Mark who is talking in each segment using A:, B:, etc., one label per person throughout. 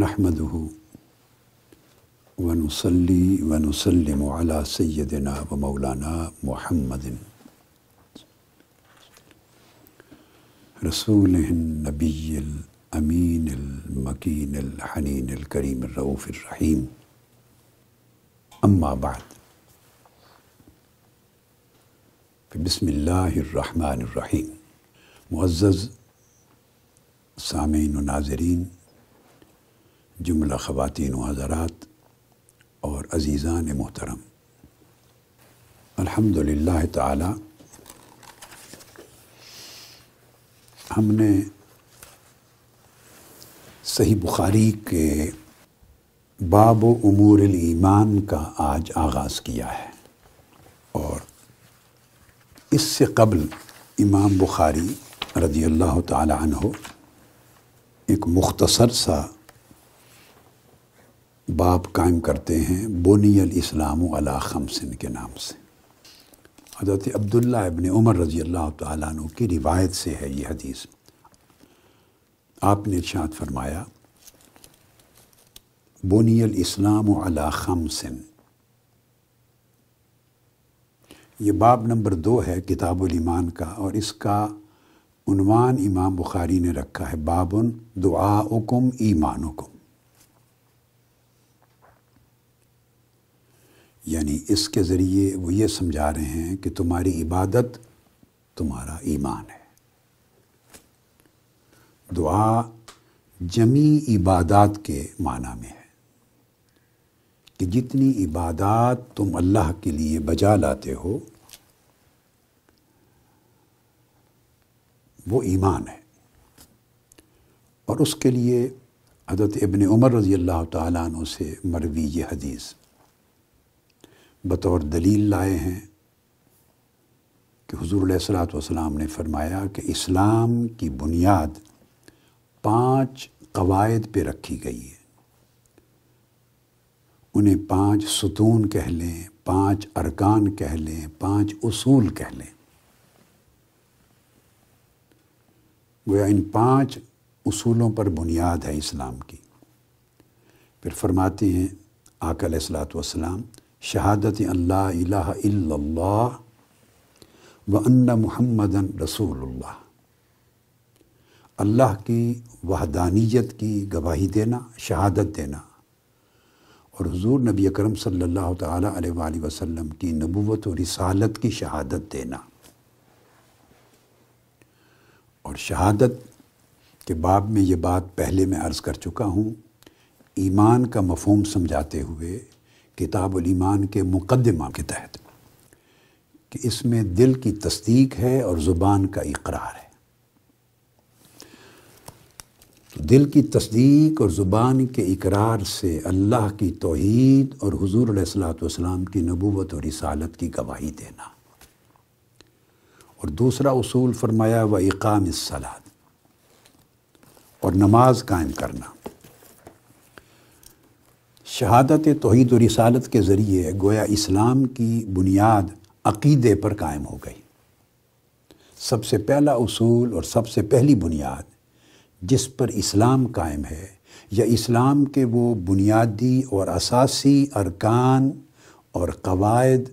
A: نحمده ونصلي ونسلم على سيدنا ومولانا محمد. رسوله النبي الأمين المكين الحنين الكريم الرؤوف الرحيم. أما بعد. بسم اللہ الرحمن الرحیم معزز، سامعین و ناظرین جملہ خواتین و حضرات اور عزیزان محترم۔ الحمد للہ تعالی، ہم نے صحیح بخاری کے باب و امور الایمان کا آج آغاز کیا ہے اور اس سے قبل امام بخاری رضی اللہ تعالی عنہ ایک مختصر سا باب قائم کرتے ہیں بونی الاسلام علی خمسن کے نام سے۔ حضرت عبداللہ ابن عمر رضی اللہ تعالیٰ عنہ کی روایت سے ہے یہ حدیث۔ آپ نے ارشاد فرمایا بونی الاسلام علی خمسن یہ باب نمبر دو ہے کتاب الایمان کا، اور اس کا عنوان امام بخاری نے رکھا ہے، بابن دعا حکم ایمان یعنی اس کے ذریعے وہ یہ سمجھا رہے ہیں کہ تمہاری عبادت تمہارا ایمان ہے۔ دعا جمی عبادات کے معنی میں ہے کہ جتنی عبادات تم اللہ کے لیے بجا لاتے ہو، وہ ایمان ہے۔ اور اس کے لیے حضرت ابن عمر رضی اللہ تعالیٰ عنہ سے مروی یہ حدیث۔ بطور دلیل لائے ہیں کہ حضور علیہ السلاۃ والسلام نے فرمایا کہ اسلام کی بنیاد پانچ قواعد پہ رکھی گئی ہے۔ انہیں پانچ ستون کہہ لیں، پانچ ارکان کہہ لیں، پانچ اصول کہہ لیں۔ گویا ان پانچ اصولوں پر بنیاد ہے اسلام کی۔ پھر فرماتے ہیں، آقا علیہ السلاۃ والسلام شہادت اللہ الہ الا اللہ و ان محمد رسول اللہ۔ اللہ کی وحدانیت کی گواہی دینا، شہادت دینا۔ اور حضور نبی اکرم صلی اللہ تعالیٰ علیہ وآلہ وسلم کی نبوت و رسالت کی شہادت دینا۔ اور شہادت کے باب میں یہ بات پہلے میں عرض کر چکا ہوں، ایمان کا مفہوم سمجھاتے ہوئے کتاب الایمان کے مقدمہ کے تحت کہ اس میں دل کی تصدیق ہے اور زبان کا اقرار ہے۔ تو دل کی تصدیق اور زبان کے اقرار سے اللہ کی توحید اور حضور علیہ السلاۃ والسلام کی نبوت اور رسالت کی گواہی دینا۔ اور دوسرا اصول فرمایا و اقام الصلاۃ اور نماز قائم کرنا۔ شہادت توحید و رسالت کے ذریعے گویا اسلام کی بنیاد عقیدے پر قائم ہو گئی۔ سب سے پہلا اصول اور سب سے پہلی بنیاد جس پر اسلام قائم ہے یا اسلام کے وہ بنیادی اور اساسی ارکان اور قواعد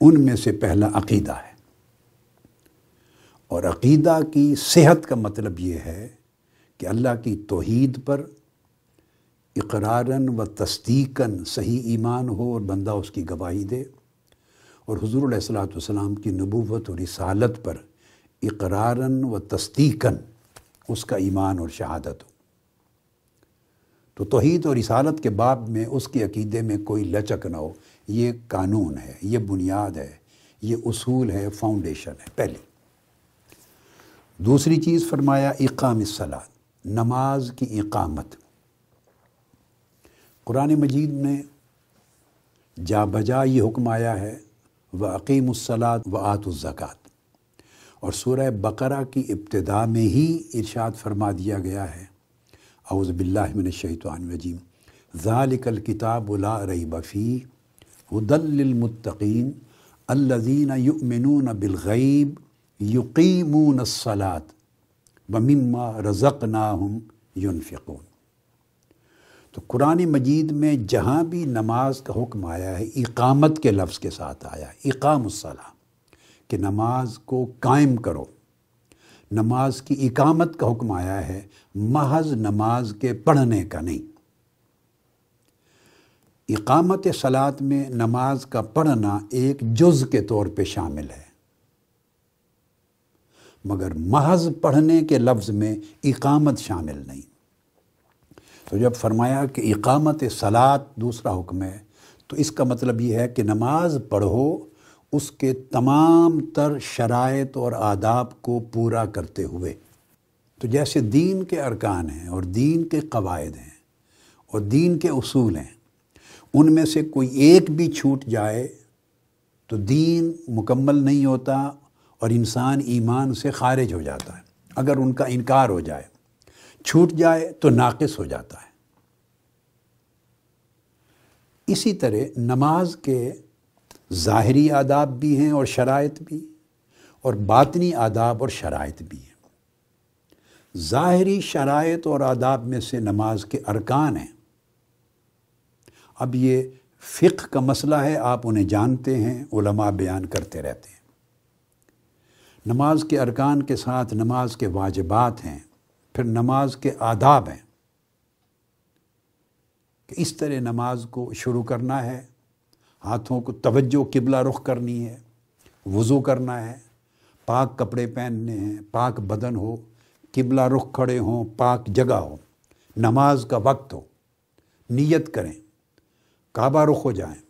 A: ان میں سے پہلا عقیدہ ہے۔ اور عقیدہ کی صحت کا مطلب یہ ہے کہ اللہ کی توحید پر اقرارن و تصدیقاً صحیح ایمان ہو اور بندہ اس کی گواہی دے۔ اور حضور علیہ السلاۃ والسلام کی نبوت و رسالت پر اقرارن و تصدیقاً اس کا ایمان اور شہادت ہو۔ تو توحید اور رسالت کے باب میں اس کے عقیدے میں کوئی لچک نہ ہو۔ یہ قانون ہے، یہ بنیاد ہے، یہ اصول ہے، فاؤنڈیشن ہے، پہلی۔ دوسری چیز فرمایا، اقام الصلاۃ نماز کی اقامت۔ قرآن مجید میں جا بجا یہ حکم آیا ہے و عقیم الصلاۃ و آت الزکوٰۃ اور سورہ بقرہ کی ابتدا میں ہی ارشاد فرما دیا گیا ہے۔ اعوذ باللہ من الشیطان الرجیم۔ ذالک الکتاب لا ریب فی ہدل للمتقین الذین یؤمنون بالغیب یقیمون الصلاۃ ومما رزقناہم ينفقون۔ تو قرآن مجید میں جہاں بھی نماز کا حکم آیا ہے، اقامت کے لفظ کے ساتھ آیا ہے، اقام الصلاح کہ نماز کو قائم کرو۔ نماز کی اقامت کا حکم آیا ہے، محض نماز کے پڑھنے کا نہیں۔ اقامت صلات میں نماز کا پڑھنا ایک جز کے طور پہ شامل ہے۔ مگر محض پڑھنے کے لفظ میں اقامت شامل نہیں۔ تو جب فرمایا کہ اقامت صلات دوسرا حکم ہے، تو اس کا مطلب یہ ہے کہ نماز پڑھو، اس کے تمام تر شرائط اور آداب کو پورا کرتے ہوئے۔ تو جیسے دین کے ارکان ہیں اور دین کے قواعد ہیں اور دین کے اصول ہیں، ان میں سے کوئی ایک بھی چھوٹ جائے تو دین مکمل نہیں ہوتا اور انسان ایمان سے خارج ہو جاتا ہے، اگر ان کا انکار ہو جائے۔ چھوٹ جائے تو ناقص ہو جاتا ہے۔ اسی طرح نماز کے ظاہری آداب بھی ہیں اور شرائط بھی، اور باطنی آداب اور شرائط بھی ہیں۔ ظاہری شرائط اور آداب میں سے نماز کے ارکان ہیں۔ اب یہ فقہ کا مسئلہ ہے، آپ انہیں جانتے ہیں، علماء بیان کرتے رہتے ہیں۔ نماز کے ارکان کے ساتھ نماز کے واجبات ہیں۔ پھر نماز کے آداب ہیں کہ اس طرح نماز کو شروع کرنا ہے، ہاتھوں کو توجہ قبلہ رخ کرنی ہے، وضو کرنا ہے، پاک کپڑے پہننے ہیں، پاک بدن ہو، قبلہ رخ کھڑے ہوں، پاک جگہ ہو، نماز کا وقت ہو، نیت کریں، کعبہ رخ ہو جائیں،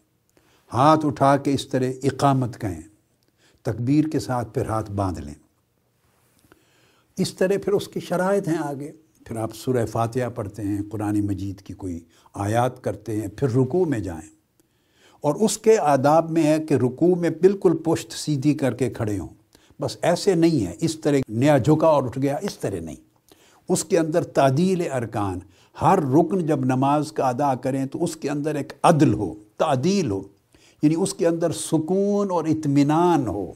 A: ہاتھ اٹھا کے اس طرح اقامت کہیں، تکبیر کے ساتھ پھر ہاتھ باندھ لیں۔ اس طرح پھر اس کی شرائط ہیں آگے۔ پھر آپ سورہ فاتحہ پڑھتے ہیں، قرآن مجید کی کوئی آیات کرتے ہیں، پھر رکوع میں جائیں۔ اور اس کے آداب میں ہے کہ رکوع میں بالکل پشت سیدھی کر کے کھڑے ہوں۔ بس ایسے نہیں ہے، اس طرح نیا جھکا اور اٹھ گیا، اس طرح نہیں۔ اس کے اندر تعدیل ارکان، ہر رکن جب نماز کا ادا کریں تو اس کے اندر ایک عدل ہو، تعدیل ہو یعنی اس کے اندر سکون اور اطمینان ہو۔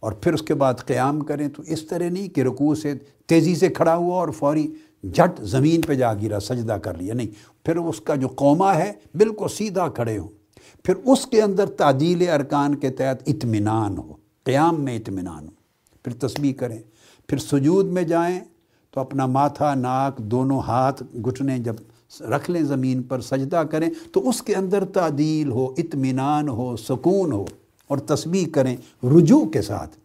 A: اور پھر اس کے بعد قیام کریں تو اس طرح نہیں کہ رکوع سے تیزی سے کھڑا ہوا اور فوری جھٹ زمین پہ جا گرا، سجدہ کر لیا۔ نہیں، پھر اس کا جو قومہ ہے بالکل سیدھا کھڑے ہوں۔ پھر اس کے اندر تعدیل ارکان کے تحت اطمینان ہو، قیام میں اطمینان ہو۔ پھر تسبیح کریں، پھر سجود میں جائیں تو اپنا ماتھا، ناک، دونوں ہاتھ گھٹنے جب رکھ لیں زمین پر، سجدہ کریں تو اس کے اندر تعدیل ہو، اطمینان ہو، سکون ہو۔ اور تسبیح کریں رجوع کے ساتھ۔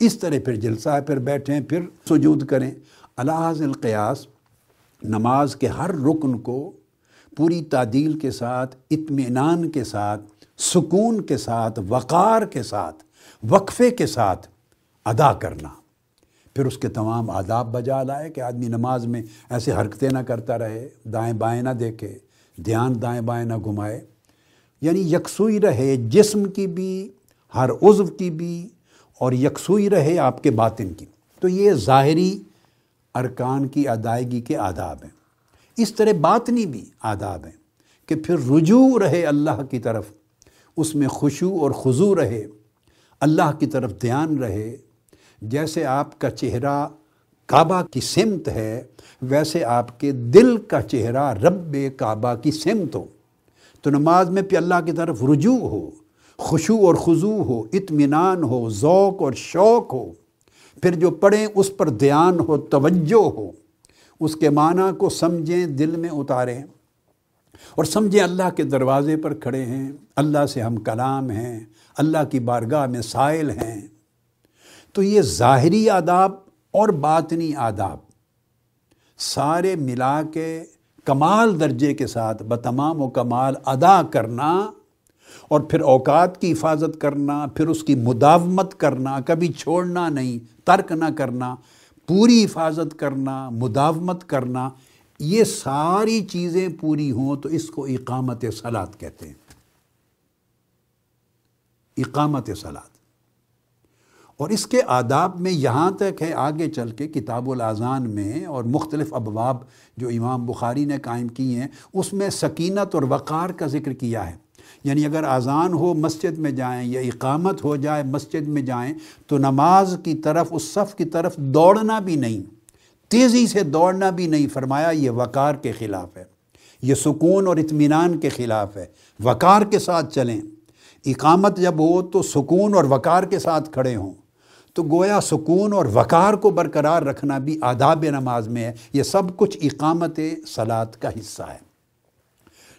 A: اس طرح پھر جلسہ ہے پھر بیٹھیں، پھر سجود کریں۔ الحاظ القیاس، نماز کے ہر رکن کو پوری تعدیل کے ساتھ، اطمینان کے ساتھ، سکون کے ساتھ، وقار کے ساتھ، وقفے کے ساتھ ادا کرنا۔ پھر اس کے تمام آداب بجا لائے کہ آدمی نماز میں ایسے حرکتیں نہ کرتا رہے، دائیں بائیں نہ دیکھے، دھیان دائیں بائیں نہ گھمائے۔ یعنی یکسوئی رہے، جسم کی بھی ہر عضو کی بھی اور یکسوئی رہے آپ کے باطن کی۔ تو یہ ظاہری ارکان کی ادائیگی کے آداب ہیں۔ اس طرح باطنی بھی آداب ہیں کہ پھر رجوع رہے اللہ کی طرف، اس میں خوشو اور خضو رہے، اللہ کی طرف دھیان رہے۔ جیسے آپ کا چہرہ کعبہ کی سمت ہے، ویسے آپ کے دل کا چہرہ رب کعبہ کی سمت ہو۔ تو نماز میں پہ اللہ کی طرف رجوع ہو۔ خوشو اور خضو ہو، اطمینان ہو، ذوق اور شوق ہو۔ پھر جو پڑھیں، اس پر دھیان ہو، توجہ ہو۔ اس کے معنی کو سمجھیں، دل میں اتاریں۔ اور سمجھیں اللہ کے دروازے پر کھڑے ہیں۔ اللہ سے ہم کلام ہیں۔ اللہ کی بارگاہ میں سائل ہیں۔ تو یہ ظاہری آداب اور باطنی آداب سارے ملا کے کمال درجے کے ساتھ، بتمام و کمال ادا کرنا اور پھر اوقات کی حفاظت کرنا، پھر اس کی مداومت کرنا، کبھی چھوڑنا نہیں، ترک نہ کرنا، پوری حفاظت کرنا، مداومت کرنا، یہ ساری چیزیں پوری ہوں تو اس کو اقامت سلاد کہتے ہیں۔ اقامت سلاد اور اس کے آداب میں یہاں تک ہے آگے چل کے کتاب الاذان میں اور مختلف ابواب جو امام بخاری نے قائم کی ہیں، اس میں سکینت اور وقار کا ذکر کیا ہے۔ یعنی اگر اذان ہو مسجد میں جائیں یا اقامت ہو جائے مسجد میں جائیں تو نماز کی طرف، اس صف کی طرف دوڑنا بھی نہیں۔ تیزی سے دوڑنا بھی نہیں۔ فرمایا، یہ وقار کے خلاف ہے۔ یہ سکون اور اطمینان کے خلاف ہے۔ وقار کے ساتھ چلیں۔ اقامت جب ہو تو سکون اور وقار کے ساتھ کھڑے ہوں۔ تو گویا سکون اور وقار کو برقرار رکھنا بھی آداب نماز میں ہے۔ یہ سب کچھ اقامت سلاد کا حصہ ہے۔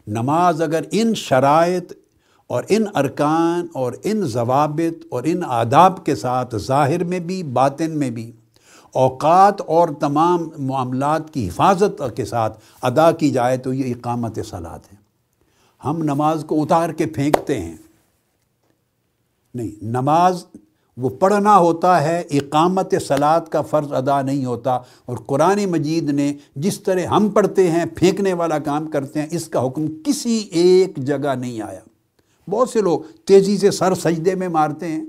A: نماز اگر ان شرائط اور ان ارکان اور ان ضوابط اور ان آداب کے ساتھ ظاہر میں بھی، باطن میں بھی اوقات اور تمام معاملات کی حفاظت کے ساتھ ادا کی جائے تو یہ اقامت سلاد ہے۔ ہم نماز کو اتار کے پھینکتے ہیں۔ نہیں، نماز وہ پڑھنا ہوتا ہے، اقامت سلاد کا فرض ادا نہیں ہوتا۔ اور قرآن مجید نے جس طرح ہم پڑھتے ہیں، پھینکنے والا کام کرتے ہیں، اس کا حکم کسی ایک جگہ نہیں آیا۔ بہت سے لوگ تیزی سے سر سجدے میں مارتے ہیں۔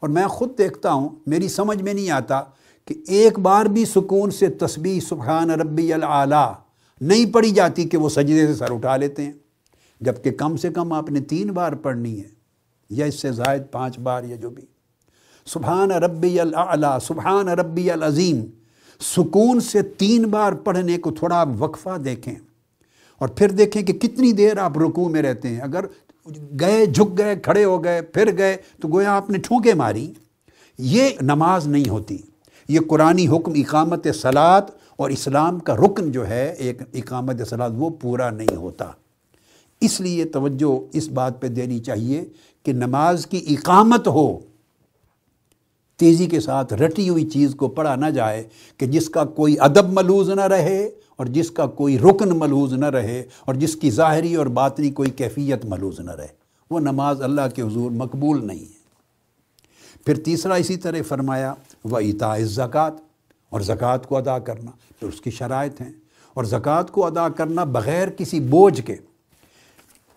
A: اور میں خود دیکھتا ہوں، میری سمجھ میں نہیں آتا کہ ایک بار بھی سکون سے تسبیح سبحان ربی العلیٰ نہیں پڑھی جاتی کہ وہ سجدے سے سر اٹھا لیتے ہیں۔ جبکہ کم سے کم آپ نے تین بار پڑھنی ہے، یا اس سے زائد پانچ بار یا جو بھی۔ سبحان ربی العلیٰ سبحان ربی العظیم۔ سکون سے تین بار پڑھنے کو تھوڑا آپ وقفہ دیکھیں اور پھر دیکھیں کہ کتنی دیر آپ رکوع میں رہتے ہیں۔ اگر گئے، جھک گئے، کھڑے ہو گئے، پھر گئے، تو گویا آپ نے ٹھونکے ماری۔ یہ نماز نہیں ہوتی۔ یہ قرآن حکم، اقامت سلاد اور اسلام کا رکن جو ہے، ایک اقامت سلاد وہ پورا نہیں ہوتا۔ اس لیے توجہ اس بات پہ دینی چاہیے کہ نماز کی اقامت ہو۔ تیزی کے ساتھ رٹی ہوئی چیز کو پڑھا نہ جائے کہ جس کا کوئی ادب ملوز نہ رہے اور جس کا کوئی رکن ملوز نہ رہے اور جس کی ظاہری اور باطنی کوئی کیفیت ملوز نہ رہے۔ وہ نماز اللہ کے حضور مقبول نہیں ہے۔ پھر تیسرا اسی طرح فرمایا، وہ اطاع زکوٰۃ اور زکوٰۃ کو ادا کرنا۔ پھر اس کی شرائط ہیں۔ اور زکوٰۃ کو ادا کرنا بغیر کسی بوجھ کے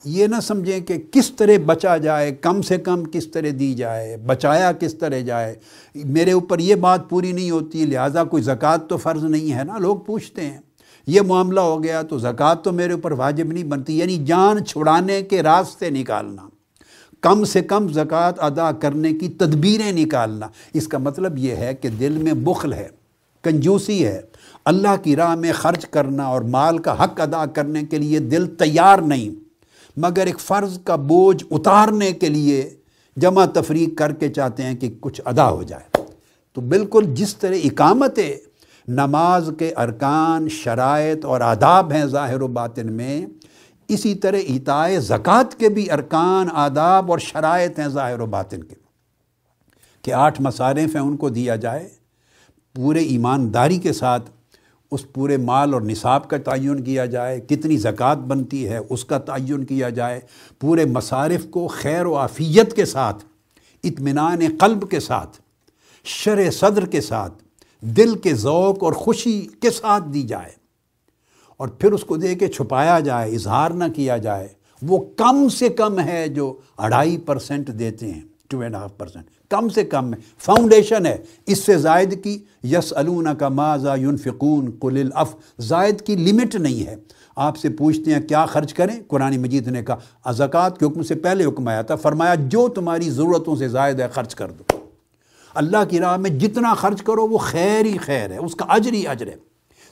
A: یہ نہ سمجھیں کہ کس طرح بچا جائے، کم سے کم کس طرح دی جائے، بچایا کس طرح جائے۔ میرے اوپر یہ بات پوری نہیں ہوتی، لہٰذا کوئی زکوٰۃ تو فرض نہیں ہے نا، لوگ پوچھتے ہیں۔ یہ معاملہ ہو گیا تو زکوٰۃ تو میرے اوپر واجب نہیں بنتی یعنی جان چھڑانے کے راستے نکالنا۔ کم سے کم زکوٰۃ ادا کرنے کی تدبیریں نکالنا۔ اس کا مطلب یہ ہے کہ دل میں بخل ہے، کنجوسی ہے۔ اللہ کی راہ میں خرچ کرنا اور مال کا حق ادا کرنے کے لیے دل تیار نہیں۔ مگر ایک فرض کا بوجھ اتارنے کے لیے جمع تفریق کر کے چاہتے ہیں کہ کچھ ادا ہو جائے۔ تو بالکل جس طرح اقامت نماز کے ارکان، شرائط اور آداب ہیں ظاہر و باطن میں، اسی طرح اتائے زکوٰۃ کے بھی ارکان، آداب اور شرائط ہیں ظاہر و باطن کے۔ کہ آٹھ مصارف ہیں، ان کو دیا جائے۔ پورے ایمانداری کے ساتھ اس پورے مال اور نصاب کا تعین کیا جائے، کتنی زکوٰۃ بنتی ہے اس کا تعین کیا جائے، پورے مصارف کو خیر و عافیت کے ساتھ، اطمینان قلب کے ساتھ، شر صدر کے ساتھ، دل کے ذوق اور خوشی کے ساتھ دی جائے۔ اور پھر اس کو دے کے چھپایا جائے، اظہار نہ کیا جائے۔ وہ کم سے کم ہے جو اڑھائی پرسنٹ دیتے ہیں ٹو اینڈ ہاف پرسنٹ کم سے کم ہے فاؤنڈیشن ہے۔ اس سے زائد کی یس الون کا ماضا یونفقون قل الاف زائد کی لمٹ نہیں ہے۔ آپ سے پوچھتے ہیں کیا خرچ کریں؟ قرآن مجید نے کہا ازکوٰۃ کے حکم سے پہلے حکم آیا تھا۔ فرمایا، جو تمہاری ضرورتوں سے زائد ہے، خرچ کر دو۔ اللہ کی راہ میں جتنا خرچ کرو، وہ خیر ہی خیر ہے، اس کا اجر ہی اجر ہے۔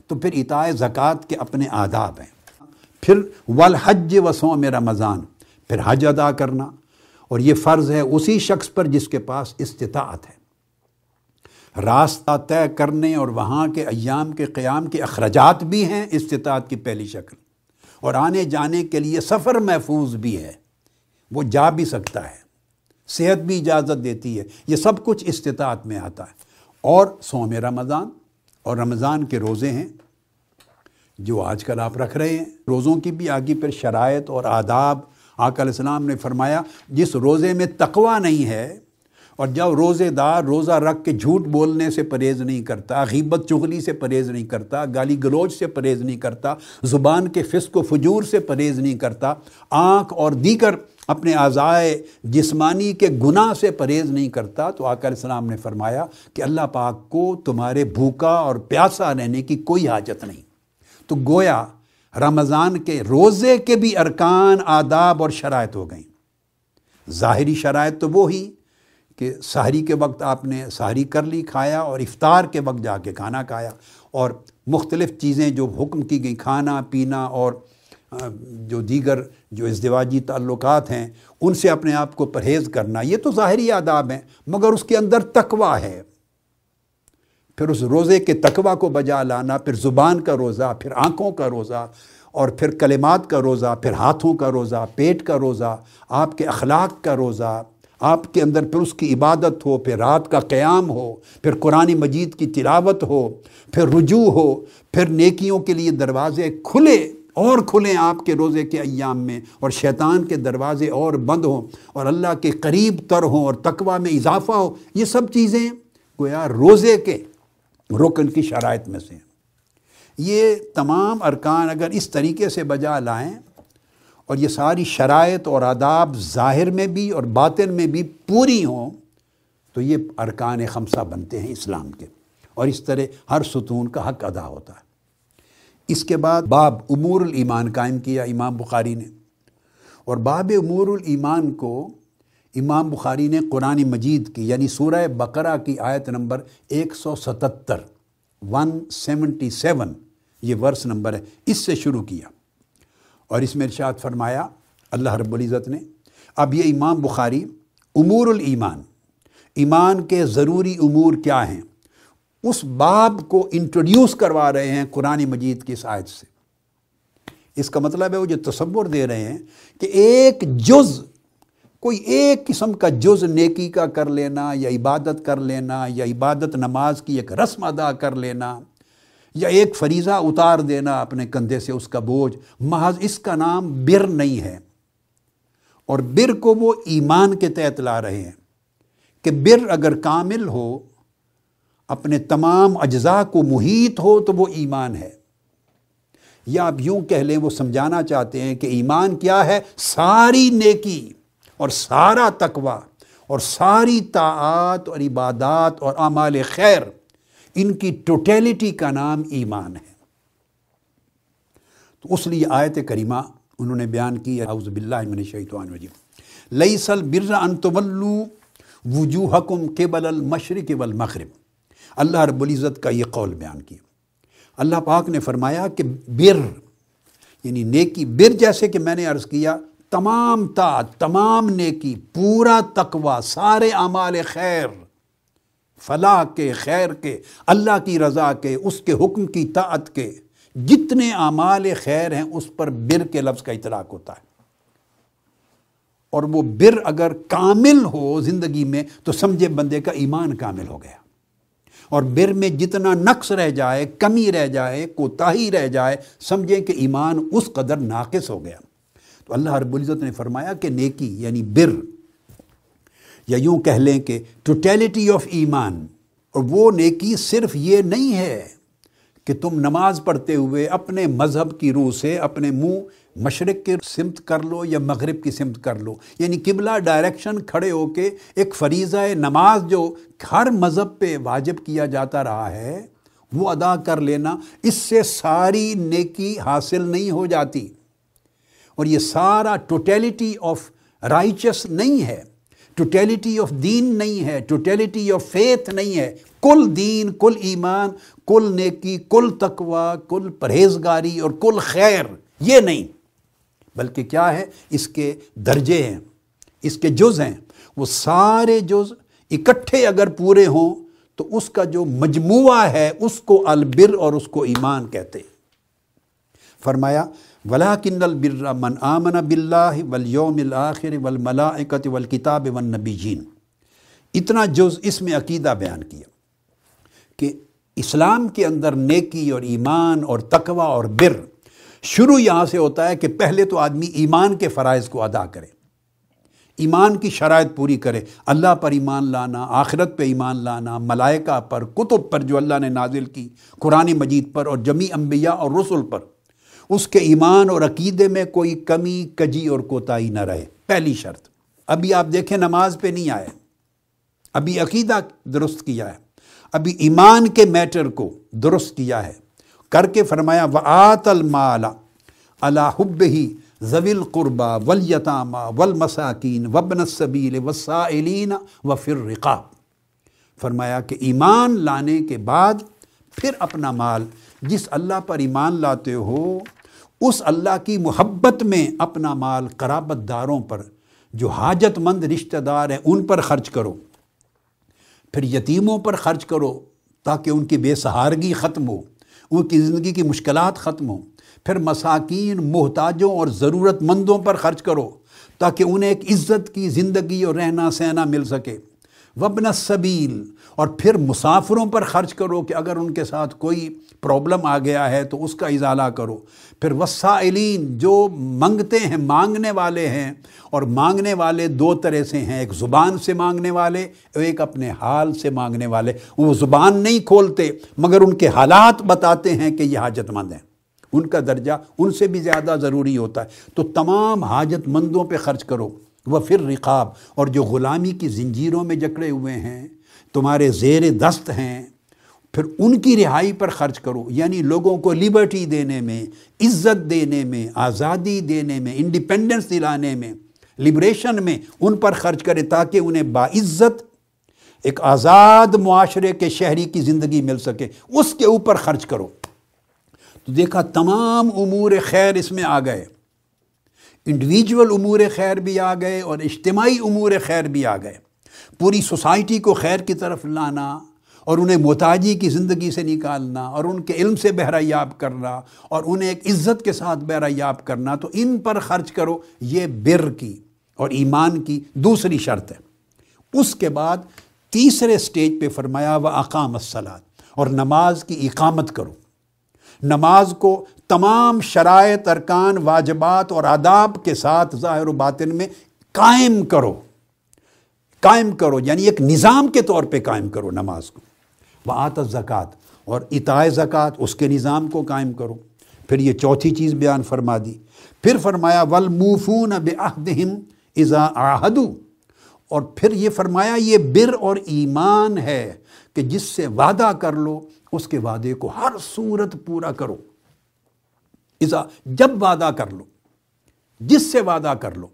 A: تو پھر اطاع زکوٰۃ کے اپنے آداب ہیں۔ پھر، والحج و سوم رمضان۔ پھر حج ادا کرنا۔ اور یہ فرض ہے اسی شخص پر جس کے پاس استطاعت ہے۔ راستہ طے کرنے اور وہاں کے ایام کے قیام کے اخراجات بھی ہیں استطاعت کی پہلی شکل۔ اور آنے جانے کے لیے سفر محفوظ بھی ہے۔ وہ جا بھی سکتا ہے۔ صحت بھی اجازت دیتی ہے۔ یہ سب کچھ استطاعت میں آتا ہے۔ اور سوم رمضان اور رمضان کے روزے ہیں جو آج کل آپ رکھ رہے ہیں۔ روزوں کی بھی آگے پھر شرائط اور آداب آقا علیہ السلام نے فرمایا، جس روزے میں تقوی نہیں ہے، اور جب روزے دار روزہ رکھ کے جھوٹ بولنے سے پرہیز نہیں کرتا، غیبت چغلی سے پرہیز نہیں کرتا، گالی گلوچ سے پرہیز نہیں کرتا، زبان کے فسق و فجور سے پرہیز نہیں کرتا، آنکھ اور دیگر اپنے اعضائے جسمانی کے گناہ سے پرہیز نہیں کرتا، تو آقا علیہ السلام نے فرمایا کہ اللہ پاک کو تمہارے بھوکا اور پیاسا رہنے کی کوئی حاجت نہیں۔ تو گویا رمضان کے روزے کے بھی ارکان، آداب اور شرائط ہو گئیں۔ ظاہری شرائط تو وہی کہ سحری کے وقت آپ نے سحری کر لی، کھایا اور افطار کے وقت جا کے کھانا کھایا۔ اور مختلف چیزیں جو حکم کی گئیں، کھانا، پینا اور جو دیگر جو ازدواجی تعلقات ہیں، ان سے اپنے آپ کو پرہیز کرنا، یہ تو ظاہری آداب ہیں، مگر اس کے اندر تقوی ہے۔ پھر اس روزے کے تقوی کو بجا لانا، پھر زبان کا روزہ، پھر آنکھوں کا روزہ، اور پھر کلمات کا روزہ، پھر ہاتھوں کا روزہ، پیٹ کا روزہ، آپ کے اخلاق کا روزہ، آپ کے اندر پھر اس کی عبادت ہو، پھر رات کا قیام ہو، پھر قرآن مجید کی تلاوت ہو، پھر رجوع ہو، پھر نیکیوں کے لیے دروازے کھلے، اور کھلیں آپ کے روزے کے ایام میں، اور شیطان کے دروازے اور بند ہوں، اور اللہ کے قریب تر ہوں، اور تقوی میں اضافہ ہو، یہ سب چیزیں گویا روزے کے رکن کی شرائط میں سے۔ یہ تمام ارکان اگر اس طریقے سے بجا لائیں اور یہ ساری شرائط اور آداب ظاہر میں بھی اور باطن میں بھی پوری ہوں، تو یہ ارکان خمسہ بنتے ہیں اسلام کے۔ اور اس طرح ہر ستون کا حق ادا ہوتا ہے۔ اس کے بعد باب امور الایمان قائم کیا امام بخاری نے۔ اور باب امور الایمان کو امام بخاری نے قرآن مجید کی یعنی سورہ بقرہ کی آیت نمبر ایک سو ستتر، ون سیونٹی سیون، یہ ورس نمبر ہے، اس سے شروع کیا۔ اور اس میں ارشاد فرمایا، اللہ رب العزت نے، اب یہ امام بخاری، امور الایمان، ایمان کے ضروری امور کیا ہیں؟ اس باب کو انٹروڈیوس کروا رہے ہیں قرآن مجید کی اس آیت سے۔ اس کا مطلب ہے، وہ جو تصور دے رہے ہیں کہ ایک جز کوئی ایک قسم کا جز نیکی کا کر لینا یا عبادت کر لینا یا عبادت نماز کی ایک رسم ادا کر لینا یا ایک فریضہ اتار دینا اپنے کندھے سے اس کا بوجھ، محض اس کا نام بر نہیں ہے۔ اور بر کو وہ ایمان کے تحت لا رہے ہیں کہ بر اگر کامل ہو، اپنے تمام اجزاء کو محیط ہو تو وہ ایمان ہے۔ یا آپ یوں کہہ لیں، وہ سمجھانا چاہتے ہیں کہ ایمان کیا ہے؟ ساری نیکی۔ اور سارا تقوی اور ساری طاعات اور عبادات اور اعمال خیر، ان کی ٹوٹیلٹی کا نام ایمان ہے۔ تو اس لیے آیت کریمہ انہوں نے بیان کی اعوذ باللہ من الشیطان الرجیم۔ لیس البر ان تولوا وجوہکم قبل المشرق والمغرب۔ اللہ رب العزت کا یہ قول بیان کیا۔ اللہ پاک نے فرمایا کہ بر یعنی نیکی بر جیسے کہ میں نے عرض کیا تمام تا تمام نیکی، پورا تقوی، سارے اعمال خیر، فلاح کے، خیر کے، اللہ کی رضا کے، اس کے حکم کی طاعت کے، جتنے اعمال خیر ہیں اس پر بر کے لفظ کا اطلاق ہوتا ہے۔ اور وہ بر اگر کامل ہو زندگی میں تو سمجھے بندے کا ایمان کامل ہو گیا۔ اور بر میں جتنا نقص رہ جائے، کمی رہ جائے، کوتاہی رہ جائے سمجھیں کہ ایمان اس قدر ناقص ہو گیا۔ تو اللہ رب العزت نے فرمایا کہ نیکی یعنی بر، یا یوں کہہ لیں کہ ٹوٹیلٹی آف ایمان، اور وہ نیکی صرف یہ نہیں ہے کہ تم نماز پڑھتے ہوئے اپنے مذہب کی روح سے اپنے منہ مشرق کی سمت کر لو یا مغرب کی سمت کر لو۔ یعنی قبلہ ڈائریکشن کھڑے ہو کے ایک فریضہ نماز جو ہر مذہب پہ واجب کیا جاتا رہا ہے، وہ ادا کر لینا، اس سے ساری نیکی حاصل نہیں ہو جاتی۔ اور یہ سارا ٹوٹیلٹی آف رائچس نہیں ہے ٹوٹیلٹی آف دین نہیں ہے ٹوٹیلٹی آف فیتھ نہیں ہے۔ کل دین، کل ایمان، کل نیکی، کل تقوی، کل پرہیزگاری اور کل خیر، یہ نہیں۔ بلکہ کیا ہے؟ اس کے درجے ہیں، اس کے جز ہیں۔ وہ سارے جز اکٹھے اگر پورے ہوں تو اس کا جو مجموعہ ہے، اس کو البر اور اس کو ایمان کہتے ہیں۔ فرمایا ولا کن البر من آمن بلّہ ولیوم الآخر والملائکت والکتاب والنبیین۔ اتنا جز اس میں عقیدہ بیان کیا کہ اسلام کے اندر نیکی اور ایمان اور تقوی اور بر شروع یہاں سے ہوتا ہے کہ پہلے تو آدمی ایمان کے فرائض کو ادا کرے، ایمان کی شرائط پوری کرے، اللہ پر ایمان لانا، آخرت پہ ایمان لانا، ملائکہ پر، کتب پر جو اللہ نے نازل کی، قرآن مجید پر اور جمی انبیاء اور رسول پر۔ اس کے ایمان اور عقیدے میں کوئی کمی، کجی اور کوتاہی نہ رہے۔ پہلی شرط، ابھی آپ دیکھیں نماز پہ نہیں آئے۔ ابھی عقیدہ درست کیا ہے۔ ابھی ایمان کے میٹر کو درست کیا ہے۔ کر کے فرمایا و آت المال اللہ حب ہی زویل قربا ولیتامہ ول مساکین وبن صبیل وسائلین و فر فرمایا کہ ایمان لانے کے بعد پھر اپنا مال، جس اللہ پر ایمان لاتے ہو اس اللہ کی محبت میں اپنا مال قرابت داروں پر، جو حاجت مند رشتہ دار ہیں، ان پر خرچ کرو۔ پھر یتیموں پر خرچ کرو تاکہ ان کی بے سہارگی ختم ہو، ان کی زندگی کی مشکلات ختم ہوں۔ پھر مساکین، محتاجوں اور ضرورت مندوں پر خرچ کرو تاکہ انہیں ایک عزت کی زندگی اور رہنا سہنا مل سکے۔ وبن سبیل اور پھر مسافروں پر خرچ کرو کہ اگر ان کے ساتھ کوئی پرابلم آ گیا ہے تو اس کا ازالہ کرو۔ پھر وسائلین جو منگتے ہیں، مانگنے والے ہیں اور مانگنے والے دو طرح سے ہیں، ایک زبان سے مانگنے والے اور ایک اپنے حال سے مانگنے والے۔ وہ زبان نہیں کھولتے، مگر ان کے حالات بتاتے ہیں کہ یہ حاجت مند ہیں۔ ان کا درجہ ان سے بھی زیادہ ضروری ہوتا ہے۔ تو تمام حاجت مندوں پہ خرچ کرو۔ وہ پھر رقاب اور جو غلامی کی زنجیروں میں جکڑے ہوئے ہیں تمہارے زیر دست ہیں، پھر ان کی رہائی پر خرچ کرو۔ یعنی لوگوں کو لبرٹی دینے میں، عزت دینے میں، آزادی دینے میں انڈیپینڈنس دلانے میں لبریشن میں ان پر خرچ کرے تاکہ انہیں باعزت، ایک آزاد معاشرے کے شہری کی زندگی مل سکے۔ اس کے اوپر خرچ کرو۔ تو دیکھا، تمام امور خیر اس میں آ گئے۔ انڈیویجول امور خیر بھی آ گئے اور اجتماعی امور خیر بھی آ گئے۔ پوری سوسائٹی کو خیر کی طرف لانا اور انہیں محتاجی کی زندگی سے نکالنا اور ان کے علم سے بہرہ یاب کرنا اور انہیں ایک عزت کے ساتھ بہرہ یاب کرنا، تو ان پر خرچ کرو، یہ بر کی اور ایمان کی دوسری شرط ہے۔ اس کے بعد تیسرے سٹیج پہ فرمایا، و اقام الصلاۃ اور نماز کی اقامت کرو۔ نماز کو تمام شرائط، ارکان، واجبات اور آداب کے ساتھ ظاہر و باطن میں قائم کرو۔ قائم کرو یعنی ایک نظام کے طور پہ قائم کرو نماز کو۔ وہ آت زکوٰۃ اور اتائے زکوٰۃ اس کے نظام کو قائم کرو۔ پھر یہ چوتھی چیز بیان فرما دی۔ پھر فرمایا ولموفون بہدم ازا آہدو اور پھر یہ فرمایا، یہ بر اور ایمان ہے کہ جس سے وعدہ کر لو، اس کے وعدے کو ہر صورت پورا کرو۔ ازا جب وعدہ کر لو، جس سے وعدہ کر لو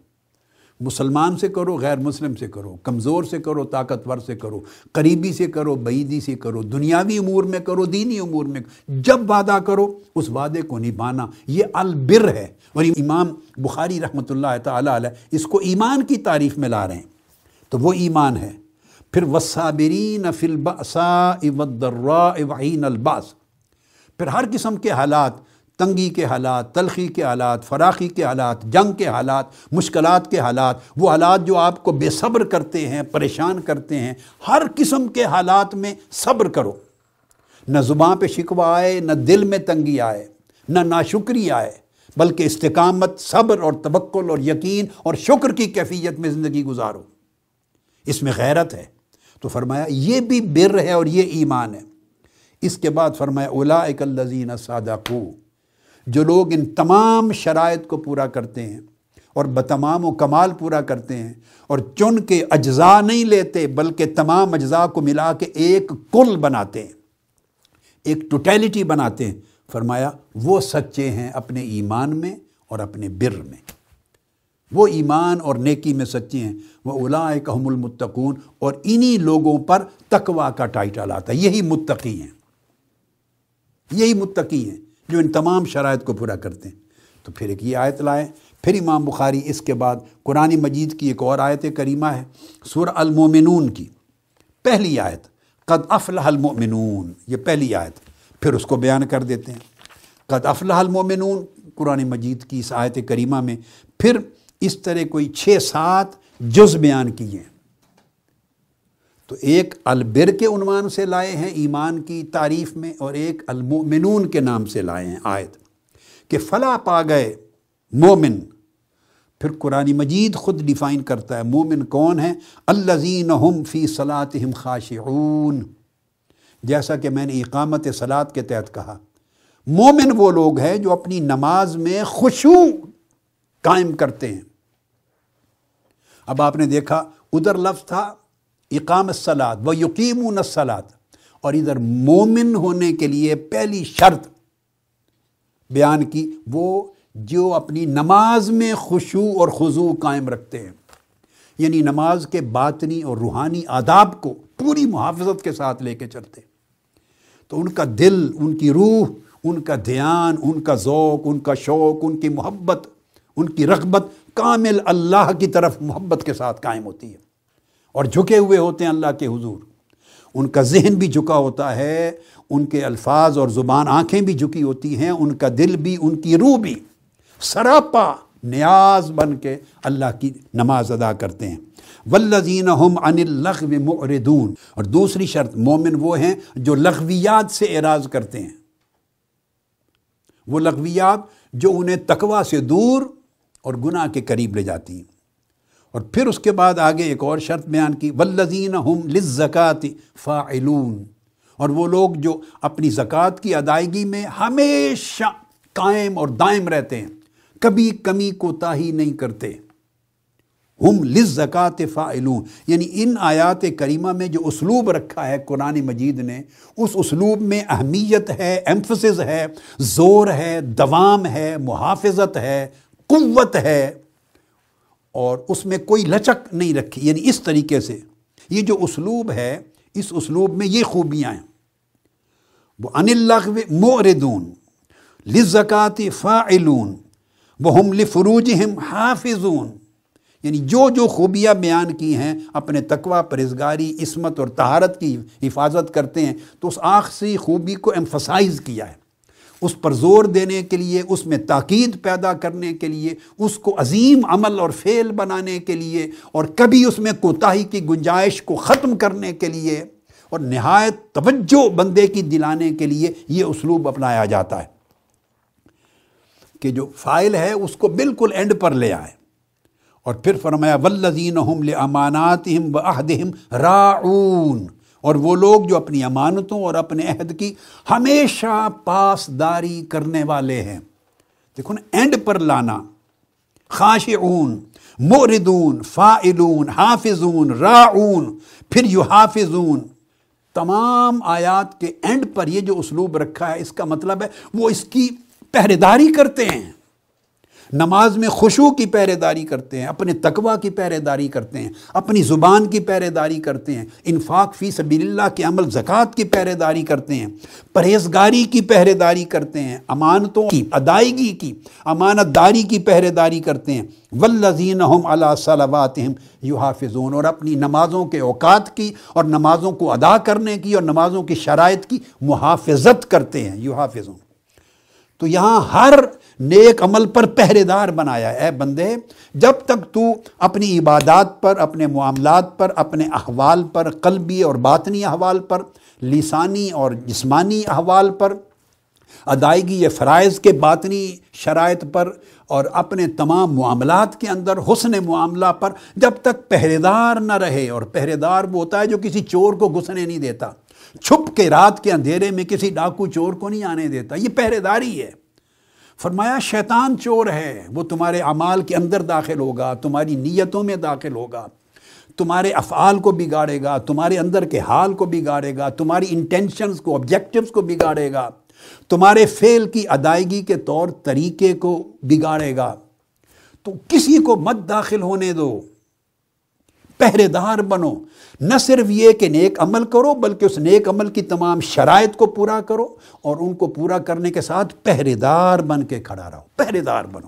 A: مسلمان سے کرو، غیر مسلم سے کرو، کمزور سے کرو، طاقتور سے کرو، قریبی سے کرو، بعیدی سے کرو، دنیاوی امور میں کرو، دینی امور میں، جب وعدہ کرو، اس وعدے کو نبھانا، یہ البر ہے۔ اور امام بخاری رحمۃ اللہ تعالیٰ علیہ اس کو ایمان کی تعریف میں لا رہے ہیں۔ تو وہ ایمان ہے۔ پھر وصابرین فی البأساء والضراء وحین الباس پھر ہر قسم کے حالات تنگی کے حالات، تلخی کے حالات، فراخی کے حالات، جنگ کے حالات، مشکلات کے حالات، وہ حالات جو آپ کو بے صبر کرتے ہیں، پریشان کرتے ہیں، ہر قسم کے حالات میں صبر کرو۔ نہ زباں پہ شکوہ آئے، نہ دل میں تنگی آئے، نہ ناشکری آئے، بلکہ استقامت، صبر اور توکل اور یقین اور شکر کی کیفیت میں زندگی گزارو۔ اس میں غیرت ہے۔ تو فرمایا، یہ بھی بر ہے اور یہ ایمان ہے۔ اس کے بعد فرمایا اولا الزین صادقو جو لوگ ان تمام شرائط کو پورا کرتے ہیں اور بتمام و کمال پورا کرتے ہیں اور چن کے اجزاء نہیں لیتے، بلکہ تمام اجزاء کو ملا کے ایک کل بناتے ہیں، ایک ٹوٹیلٹی بناتے ہیں۔ فرمایا، وہ سچے ہیں اپنے ایمان میں اور اپنے بر میں۔ وہ ایمان اور نیکی میں سچے ہیں۔ وہ اولا کہم المتقون۔ اور انہی لوگوں پر تقوا کا ٹائٹل آتا ہے۔ یہی متقی ہیں۔ یہی متقی ہیں۔ جو ان تمام شرائط کو پورا کرتے ہیں۔ تو پھر ایک یہ آیت لائیں۔ پھر امام بخاری اس کے بعد قرآن مجید کی ایک اور آیت کریمہ ہے سور المومنون کی۔ پہلی آیت، قد افلح المومنون۔ یہ پہلی آیت۔ پھر اس کو بیان کر دیتے ہیں۔ قد افلح المومنون، قرآن مجید کی اس آیت کریمہ میں۔ پھر اس طرح کوئی چھ سات جز بیان کیے ہیں۔ تو ایک البر کے عنوان سے لائے ہیں، ایمان کی تعریف میں، اور ایک المؤمنون کے نام سے لائے ہیں آیت۔ کہ فلا پا گئے مومن۔ پھر قرآن مجید خود ڈیفائن کرتا ہے، مومن کون ہے الزین ہم فی صلاحم خاشعون۔ جیسا کہ میں نے اقامت سلاد کے تحت کہا۔ مومن وہ لوگ ہیں جو اپنی نماز میں خوشو قائم کرتے ہیں۔ اب آپ نے دیکھا، ادھر لفظ تھا اقام السلاد و یقیم السلاد اور ادھر مومن ہونے کے لیے پہلی شرط بیان کی، وہ جو اپنی نماز میں خوشو اور خضو قائم رکھتے ہیں یعنی نماز کے باطنی اور روحانی آداب کو پوری محافظت کے ساتھ لے کے چلتے تو ان کا دل، ان کی روح، ان کا دھیان، ان کا ذوق، ان کا شوق، ان کی محبت، ان کی رغبت کامل اللہ کی طرف محبت کے ساتھ قائم ہوتی ہے۔ اور جھکے ہوئے ہوتے ہیں اللہ کے حضور۔ ان کا ذہن بھی جھکا ہوتا ہے، ان کے الفاظ اور زبان، آنکھیں بھی جھکی ہوتی ہیں، ان کا دل بھی، ان کی روح بھی سراپا نیاز بن کے اللہ کی نماز ادا کرتے ہیں۔ ولزین ہم ان الغو معردون اور دوسری شرط مومن وہ ہیں جو لغویات سے اعراض کرتے ہیں۔ وہ لغویات جو انہیں تقوا سے دور اور گناہ کے قریب لے جاتی ہیں۔ اور پھر اس کے بعد آگے ایک اور شرط بیان کی ولزین ہم لزکات فاعلون۔ اور وہ لوگ جو اپنی زکوٰۃ کی ادائیگی میں ہمیشہ قائم اور دائم رہتے ہیں، کبھی کمی کو تاہی نہیں کرتے۔ ہم لز زکات فائلون یعنی ان آیات کریمہ میں جو اسلوب رکھا ہے قرآن مجید نے، اس اسلوب میں اہمیت ہے ایمفسز ہے، زور ہے، دوام ہے، محافظت ہے، قوت ہے۔ اور اس میں کوئی لچک نہیں رکھی۔ یعنی اس طریقے سے یہ جو اسلوب ہے، اس اسلوب میں یہ خوبیاں ہیں۔ وہ ان اللہ موردون لزکات فاعلون وہ ہم لفروج ہم حافظون۔ یعنی جو جو خوبیاں بیان کی ہیں، اپنے تقوی پرزگاری عصمت اور تہارت کی حفاظت کرتے ہیں۔ تو اس آخری خوبی کو ایمفسائز کیا ہے۔ اس پر زور دینے کے لیے، اس میں تاکید پیدا کرنے کے لیے، اس کو عظیم عمل اور فعل بنانے کے لیے، اور کبھی اس میں کوتاہی کی گنجائش کو ختم کرنے کے لیے، اور نہایت توجہ بندے کی دلانے کے لیے یہ اسلوب اپنایا جاتا ہے۔ کہ جو فائل ہے، اس کو بالکل اینڈ پر لے آئے۔ اور پھر فرمایا ولزین امانات راعون۔ اور وہ لوگ جو اپنی امانتوں اور اپنے عہد کی ہمیشہ پاسداری کرنے والے ہیں۔ دیکھو نا، اینڈ پر لانا۔ خاشعون موردون فائلون، حافظون، راعون، پھر یو حافظون تمام آیات کے اینڈ پر یہ جو اسلوب رکھا ہے، اس کا مطلب ہے وہ اس کی پہرے داری کرتے ہیں۔ نماز میں خوشو کی پہرے داری کرتے ہیں، اپنے تقوی کی پہرے داری کرتے ہیں، اپنی زبان کی پہرے داری کرتے ہیں، انفاق فی سبیل اللہ کے عمل، زکوٰۃ کی پہرے داری کرتے ہیں، پرہیزگاری کی پہرے داری کرتے ہیں، امانتوں کی، ادائیگی کی امانت داری کی پہرے داری کرتے ہیں۔ ولزین اللہ صلواتہم یحافظون اور اپنی نمازوں کے اوقات کی اور نمازوں کو ادا کرنے کی اور نمازوں کی شرائط کی محافظت کرتے ہیں، یحافظون۔ تو یہاں ہر نیک عمل پر پہرے دار بنایا اے بندے، جب تک تو اپنی عبادات پر، اپنے معاملات پر، اپنے احوال پر، قلبی اور باطنی احوال پر، لسانی اور جسمانی احوال پر، ادائیگی یا فرائض کے باطنی شرائط پر اور اپنے تمام معاملات کے اندر حسن معاملہ پر، جب تک پہرے دار نہ رہے، اور پہرے دار وہ ہوتا ہے جو کسی چور کو گھسنے نہیں دیتا، چھپ کے رات کے اندھیرے میں کسی ڈاکو چور کو نہیں آنے دیتا، یہ پہرے داری ہے۔ فرمایا، شیطان چور ہے، وہ تمہارے اعمال کے اندر داخل ہوگا، تمہاری نیتوں میں داخل ہوگا، تمہارے افعال کو بگاڑے گا، تمہارے اندر کے حال کو بگاڑے گا، تمہاری انٹینشنز کو آبجیکٹیوز کو بگاڑے گا، تمہارے فعل کی ادائیگی کے طور طریقے کو بگاڑے گا۔ تو کسی کو مت داخل ہونے دو۔ پہرے دار بنو۔ نہ صرف یہ کہ نیک عمل کرو، بلکہ اس نیک عمل کی تمام شرائط کو پورا کرو اور ان کو پورا کرنے کے ساتھ پہرے دار بن کے کھڑا رہو۔ پہرے دار بنو۔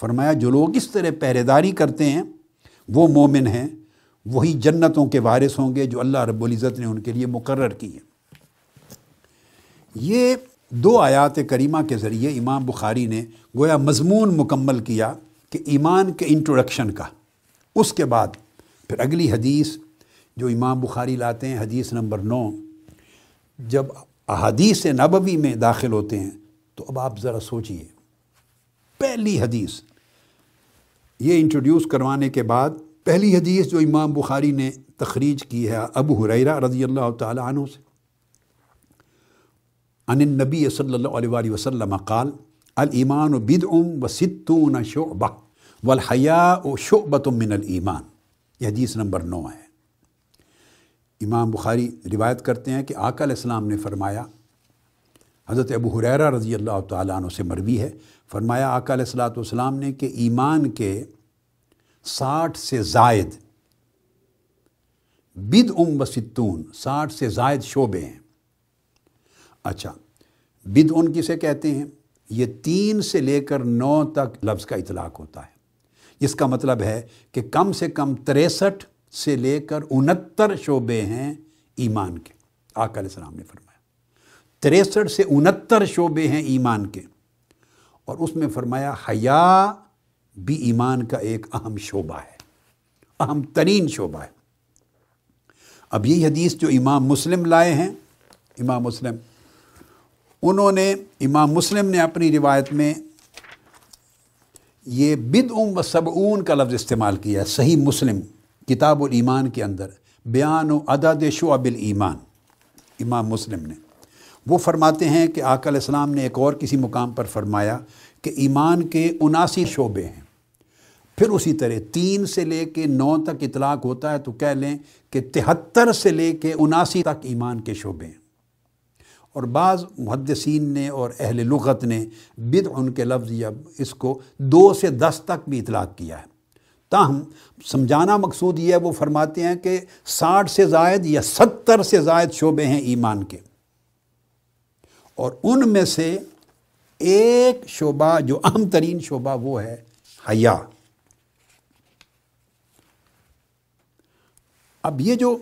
A: فرمایا، جو لوگ اس طرح پہرے داری کرتے ہیں، وہ مومن ہیں، وہی جنتوں کے وارث ہوں گے جو اللہ رب العزت نے ان کے لیے مقرر کی ہے یہ دو آیات کریمہ کے ذریعے امام بخاری نے گویا مضمون مکمل کیا کہ ایمان کے انٹروڈکشن کا، اس کے بعد پھر اگلی حدیث جو امام بخاری لاتے ہیں، حدیث نمبر نو، جب احادیث نبوی میں داخل ہوتے ہیں تو اب آپ ذرا سوچئے۔ پہلی حدیث، یہ انٹروڈیوس کروانے کے بعد پہلی حدیث جو امام بخاری نے تخریج کی ہے ابو حریرہ رضی اللہ تعالیٰ عنہ سے۔ ان النبی صلی اللہ علیہ وآلہ وسلم قال، الایمان بدعم و ستون شعبہ والحیاء شعبت من الایمان۔ یہ حدیث نمبر نو ہے۔ امام بخاری روایت کرتے ہیں کہ آقا علیہ السلام نے فرمایا، حضرت ابو حریرہ رضی اللہ تعالیٰ عنہ سے مروی ہے۔ فرمایا، آقا علیہ السلاۃ والسلام نے کہ ایمان کے ساٹھ سے زائد بد ام و ستون، ساٹھ سے زائد شعبے ہیں۔ اچھا بد ان کسے کہتے ہیں؟ یہ تین سے لے کر نو تک لفظ کا اطلاق ہوتا ہے۔ جس کا مطلب ہے کہ کم سے کم تریسٹھ سے لے کر انہتر شعبے ہیں ایمان کے۔ آقا علیہ السلام نے فرمایا، تریسٹھ سے انہتر شعبے ہیں ایمان کے۔ اور اس میں فرمایا، حیا بھی ایمان کا ایک اہم شعبہ ہے، اہم ترین شعبہ ہے۔ اب یہ حدیث جو امام مسلم لائے ہیں، امام مسلم، انہوں نے، امام مسلم نے اپنی روایت میں یہ بد ام و سبعون کا لفظ استعمال کیا ہے، صحیح مسلم کتاب الایمان کے اندر، بیان و عدد شعب الایمان، امام مسلم نے۔ وہ فرماتے ہیں کہ آقا علیہ السلام نے ایک اور کسی مقام پر فرمایا کہ ایمان کے اناسی شعبے ہیں۔ پھر اسی طرح تین سے لے کے نو تک اطلاق ہوتا ہے تو کہہ لیں کہ تہتر سے لے کے اناسی تک ایمان کے شعبے ہیں۔ اور بعض محدثین نے اور اہل لغت نے بد ان کے لفظ یا اس کو دو سے دس تک بھی اطلاق کیا ہے۔ تاہم، سمجھانا مقصود یہ ہے، وہ فرماتے ہیں کہ ساٹھ سے زائد یا ستر سے زائد شعبے ہیں ایمان کے۔ اور ان میں سے ایک شعبہ، جو اہم ترین شعبہ، وہ ہے حیا۔ اب یہ جو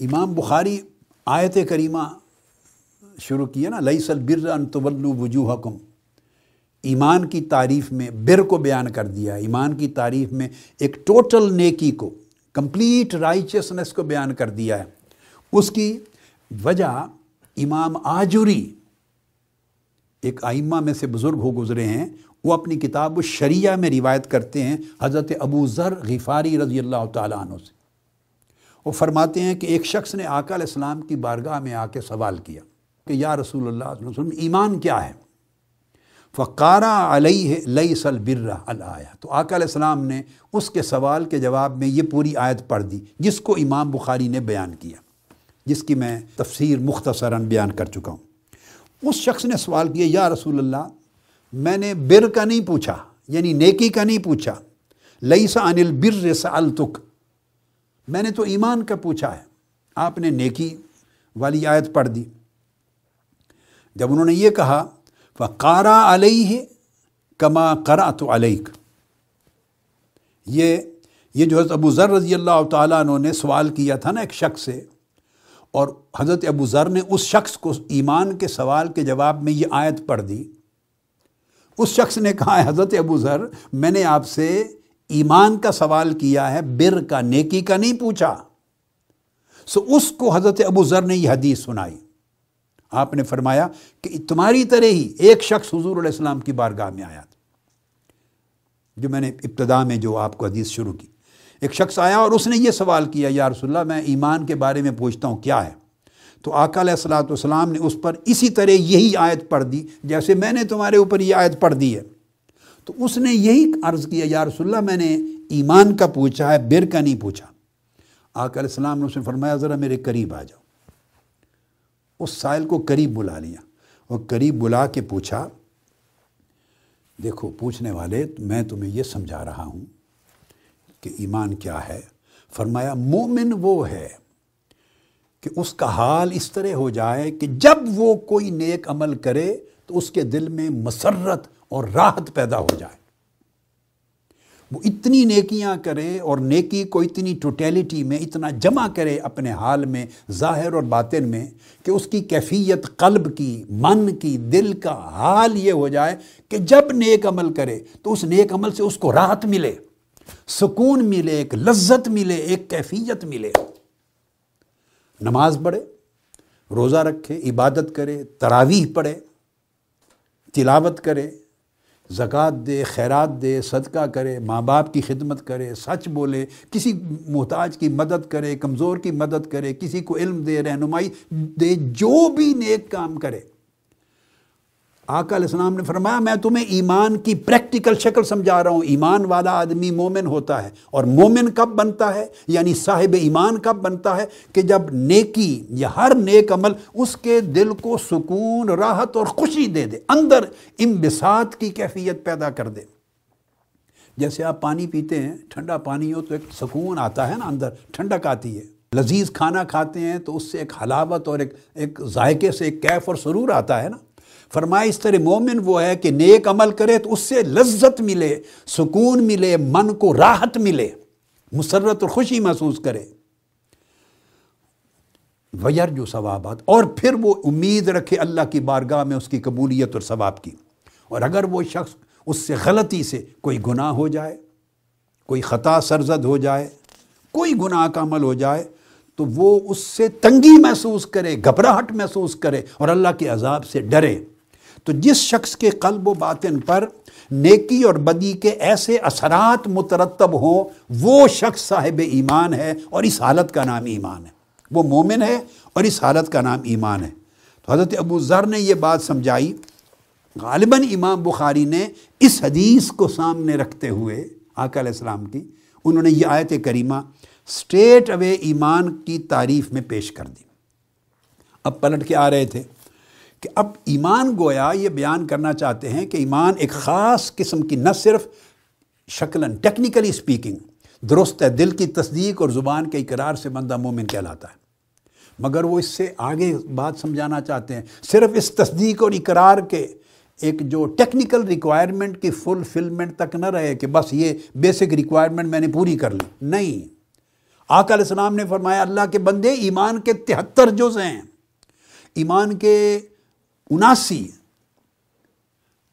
A: امام بخاری آیت کریمہ شروع کیا نا لئی سل بر ان طلو وجوہکم ایمان کی تعریف میں بر کو بیان کر دیا۔ ایمان کی تعریف میں ایک ٹوٹل نیکی کو، کمپلیٹ رائچسنس کو بیان کر دیا ہے۔ اس کی وجہ امام آجوری، ایک آئمہ میں سے بزرگ ہو گزرے ہیں، وہ اپنی کتاب الشریعہ میں روایت کرتے ہیں حضرت ابو ذر غفاری رضی اللہ تعالیٰ عنہ سے۔ وہ فرماتے ہیں کہ ایک شخص نے آقا علیہ السلام کی بارگاہ میں آ کے سوال کیا۔ کہ یا رسول اللہ علیہ وسلم، ایمان کیا ہے؟ فقارہ علیہ لئی سل برہ الآیا تو آقا علیہ السلام نے اس کے سوال کے جواب میں یہ پوری آیت پڑھ دی، جس کو امام بخاری نے بیان کیا، جس کی میں تفسیر مختصراً بیان کر چکا ہوں۔ اس شخص نے سوال کیا، یا رسول اللہ، میں نے بر کا نہیں پوچھا یعنی نیکی کا نہیں پوچھا لئی سا انل بر سالتک میں نے تو ایمان کا پوچھا ہے۔ آپ نے نیکی والی آیت پڑھ دی۔ جب انہوں نے یہ کہا فقارا علیہ کما کرا تو علیک یہ یہ جو حضرت ابو ذر رضی اللہ تعالیٰ عنہ نے سوال کیا تھا نا ایک شخص سے، اور حضرت ابو ذر نے اس شخص کو ایمان کے سوال کے جواب میں یہ آیت پڑھ دی۔ اس شخص نے کہا ہے حضرت ابو ذر، میں نے آپ سے ایمان کا سوال کیا ہے، بر کا، نیکی کا نہیں پوچھا۔ سو اس کو حضرت ابو ذر نے یہ حدیث سنائی۔ آپ نے فرمایا کہ تمہاری طرح ہی ایک شخص حضور علیہ السلام کی بارگاہ میں آیا تھا۔ جو میں نے ابتدا میں جو آپ کو حدیث شروع کی۔ ایک شخص آیا اور اس نے یہ سوال کیا، یا رسول اللہ، میں ایمان کے بارے میں پوچھتا ہوں، کیا ہے؟ تو آقا علیہ السلاۃ والسلام نے اس پر اسی طرح یہی آیت پڑھ دی، جیسے میں نے تمہارے اوپر یہ آیت پڑھ دی ہے۔ تو اس نے یہی عرض کیا، یا رسول اللہ، میں نے ایمان کا پوچھا ہے، بر کا نہیں پوچھا۔ آقا علیہ السلام نے اس نے فرمایا، ذرا میرے قریب آ جاؤ۔ اس سائل کو قریب بلا لیا اور قریب بلا کے پوچھا، دیکھو پوچھنے والے، میں تمہیں یہ سمجھا رہا ہوں کہ ایمان کیا ہے۔ فرمایا، مومن وہ ہے کہ اس کا حال اس طرح ہو جائے کہ جب وہ کوئی نیک عمل کرے تو اس کے دل میں مسرت اور راحت پیدا ہو جائے۔ وہ اتنی نیکیاں کرے اور نیکی کو اتنی ٹوٹیلٹی میں اتنا جمع کرے اپنے حال میں، ظاہر اور باطن میں، کہ اس کی کیفیت قلب کی، من کی، دل کا حال یہ ہو جائے کہ جب نیک عمل کرے تو اس نیک عمل سے اس کو راحت ملے، سکون ملے، ایک لذت ملے، ایک کیفیت ملے۔ نماز پڑھے، روزہ رکھے، عبادت کرے، تراویح پڑھے، تلاوت کرے زکوٰۃ دے، خیرات دے، صدقہ کرے، ماں باپ کی خدمت کرے، سچ بولے، کسی محتاج کی مدد کرے، کمزور کی مدد کرے، کسی کو علم دے، رہنمائی دے، جو بھی نیک کام کرے۔ آقا علیہ السلام نے فرمایا، میں تمہیں ایمان کی پریکٹیکل شکل سمجھا رہا ہوں۔ ایمان والا آدمی مومن ہوتا ہے اور مومن کب بنتا ہے؟ یعنی صاحب ایمان کب بنتا ہے؟ کہ جب نیکی یا ہر نیک عمل اس کے دل کو سکون، راحت اور خوشی دے دے، اندر امبساط کی کیفیت پیدا کر دے۔ جیسے آپ پانی پیتے ہیں، ٹھنڈا پانی ہو تو ایک سکون آتا ہے نا اندر، ٹھنڈک آتی ہے۔ لذیذ کھانا کھاتے ہیں تو اس سے ایک حلاوت اور ایک ایک ذائقے سے ایک کیف اور سرور آتا ہے نا۔ فرمائے اس طرح مومن وہ ہے کہ نیک عمل کرے تو اس سے لذت ملے، سکون ملے، من کو راحت ملے، مسرت اور خوشی محسوس کرے۔ ویر جو ثوابات اور پھر وہ امید رکھے اللہ کی بارگاہ میں اس کی قبولیت اور ثواب کی۔ اور اگر وہ شخص اس سے غلطی سے کوئی گناہ ہو جائے، کوئی خطا سرزد ہو جائے، کوئی گناہ کا عمل ہو جائے، تو وہ اس سے تنگی محسوس کرے، گھبراہٹ محسوس کرے اور اللہ کے عذاب سے ڈرے۔ تو جس شخص کے قلب و باطن پر نیکی اور بدی کے ایسے اثرات مترتب ہوں، وہ شخص صاحب ایمان ہے اور اس حالت کا نام ایمان ہے۔ وہ مومن ہے اور اس حالت کا نام ایمان ہے۔ تو حضرت ابو ذر نے یہ بات سمجھائی۔ غالباً امام بخاری نے اس حدیث کو سامنے رکھتے ہوئے آقا علیہ السلام کی، انہوں نے یہ آیت کریمہ سٹیٹ اوے ایمان کی تعریف میں پیش کر دی۔ اب پلٹ کے آ رہے تھے۔ کہ اب ایمان گویا یہ بیان کرنا چاہتے ہیں کہ ایمان ایک خاص قسم کی نہ صرف شکلاً ٹیکنیکلی اسپیکنگ درست ہے، دل کی تصدیق اور زبان کے اقرار سے بندہ مومن کہلاتا ہے۔ مگر وہ اس سے آگے بات سمجھانا چاہتے ہیں، صرف اس تصدیق اور اقرار کے ایک جو ٹیکنیکل ریکوائرمنٹ کی فل فلمنٹ تک نہ رہے کہ بس یہ بیسک ریکوائرمنٹ میں نے پوری کر لی۔ نہیں۔ آقا علیہ السلام نے فرمایا، اللہ کے بندے ایمان کے تہتر جز ہیں۔ ایمان کے اناسی،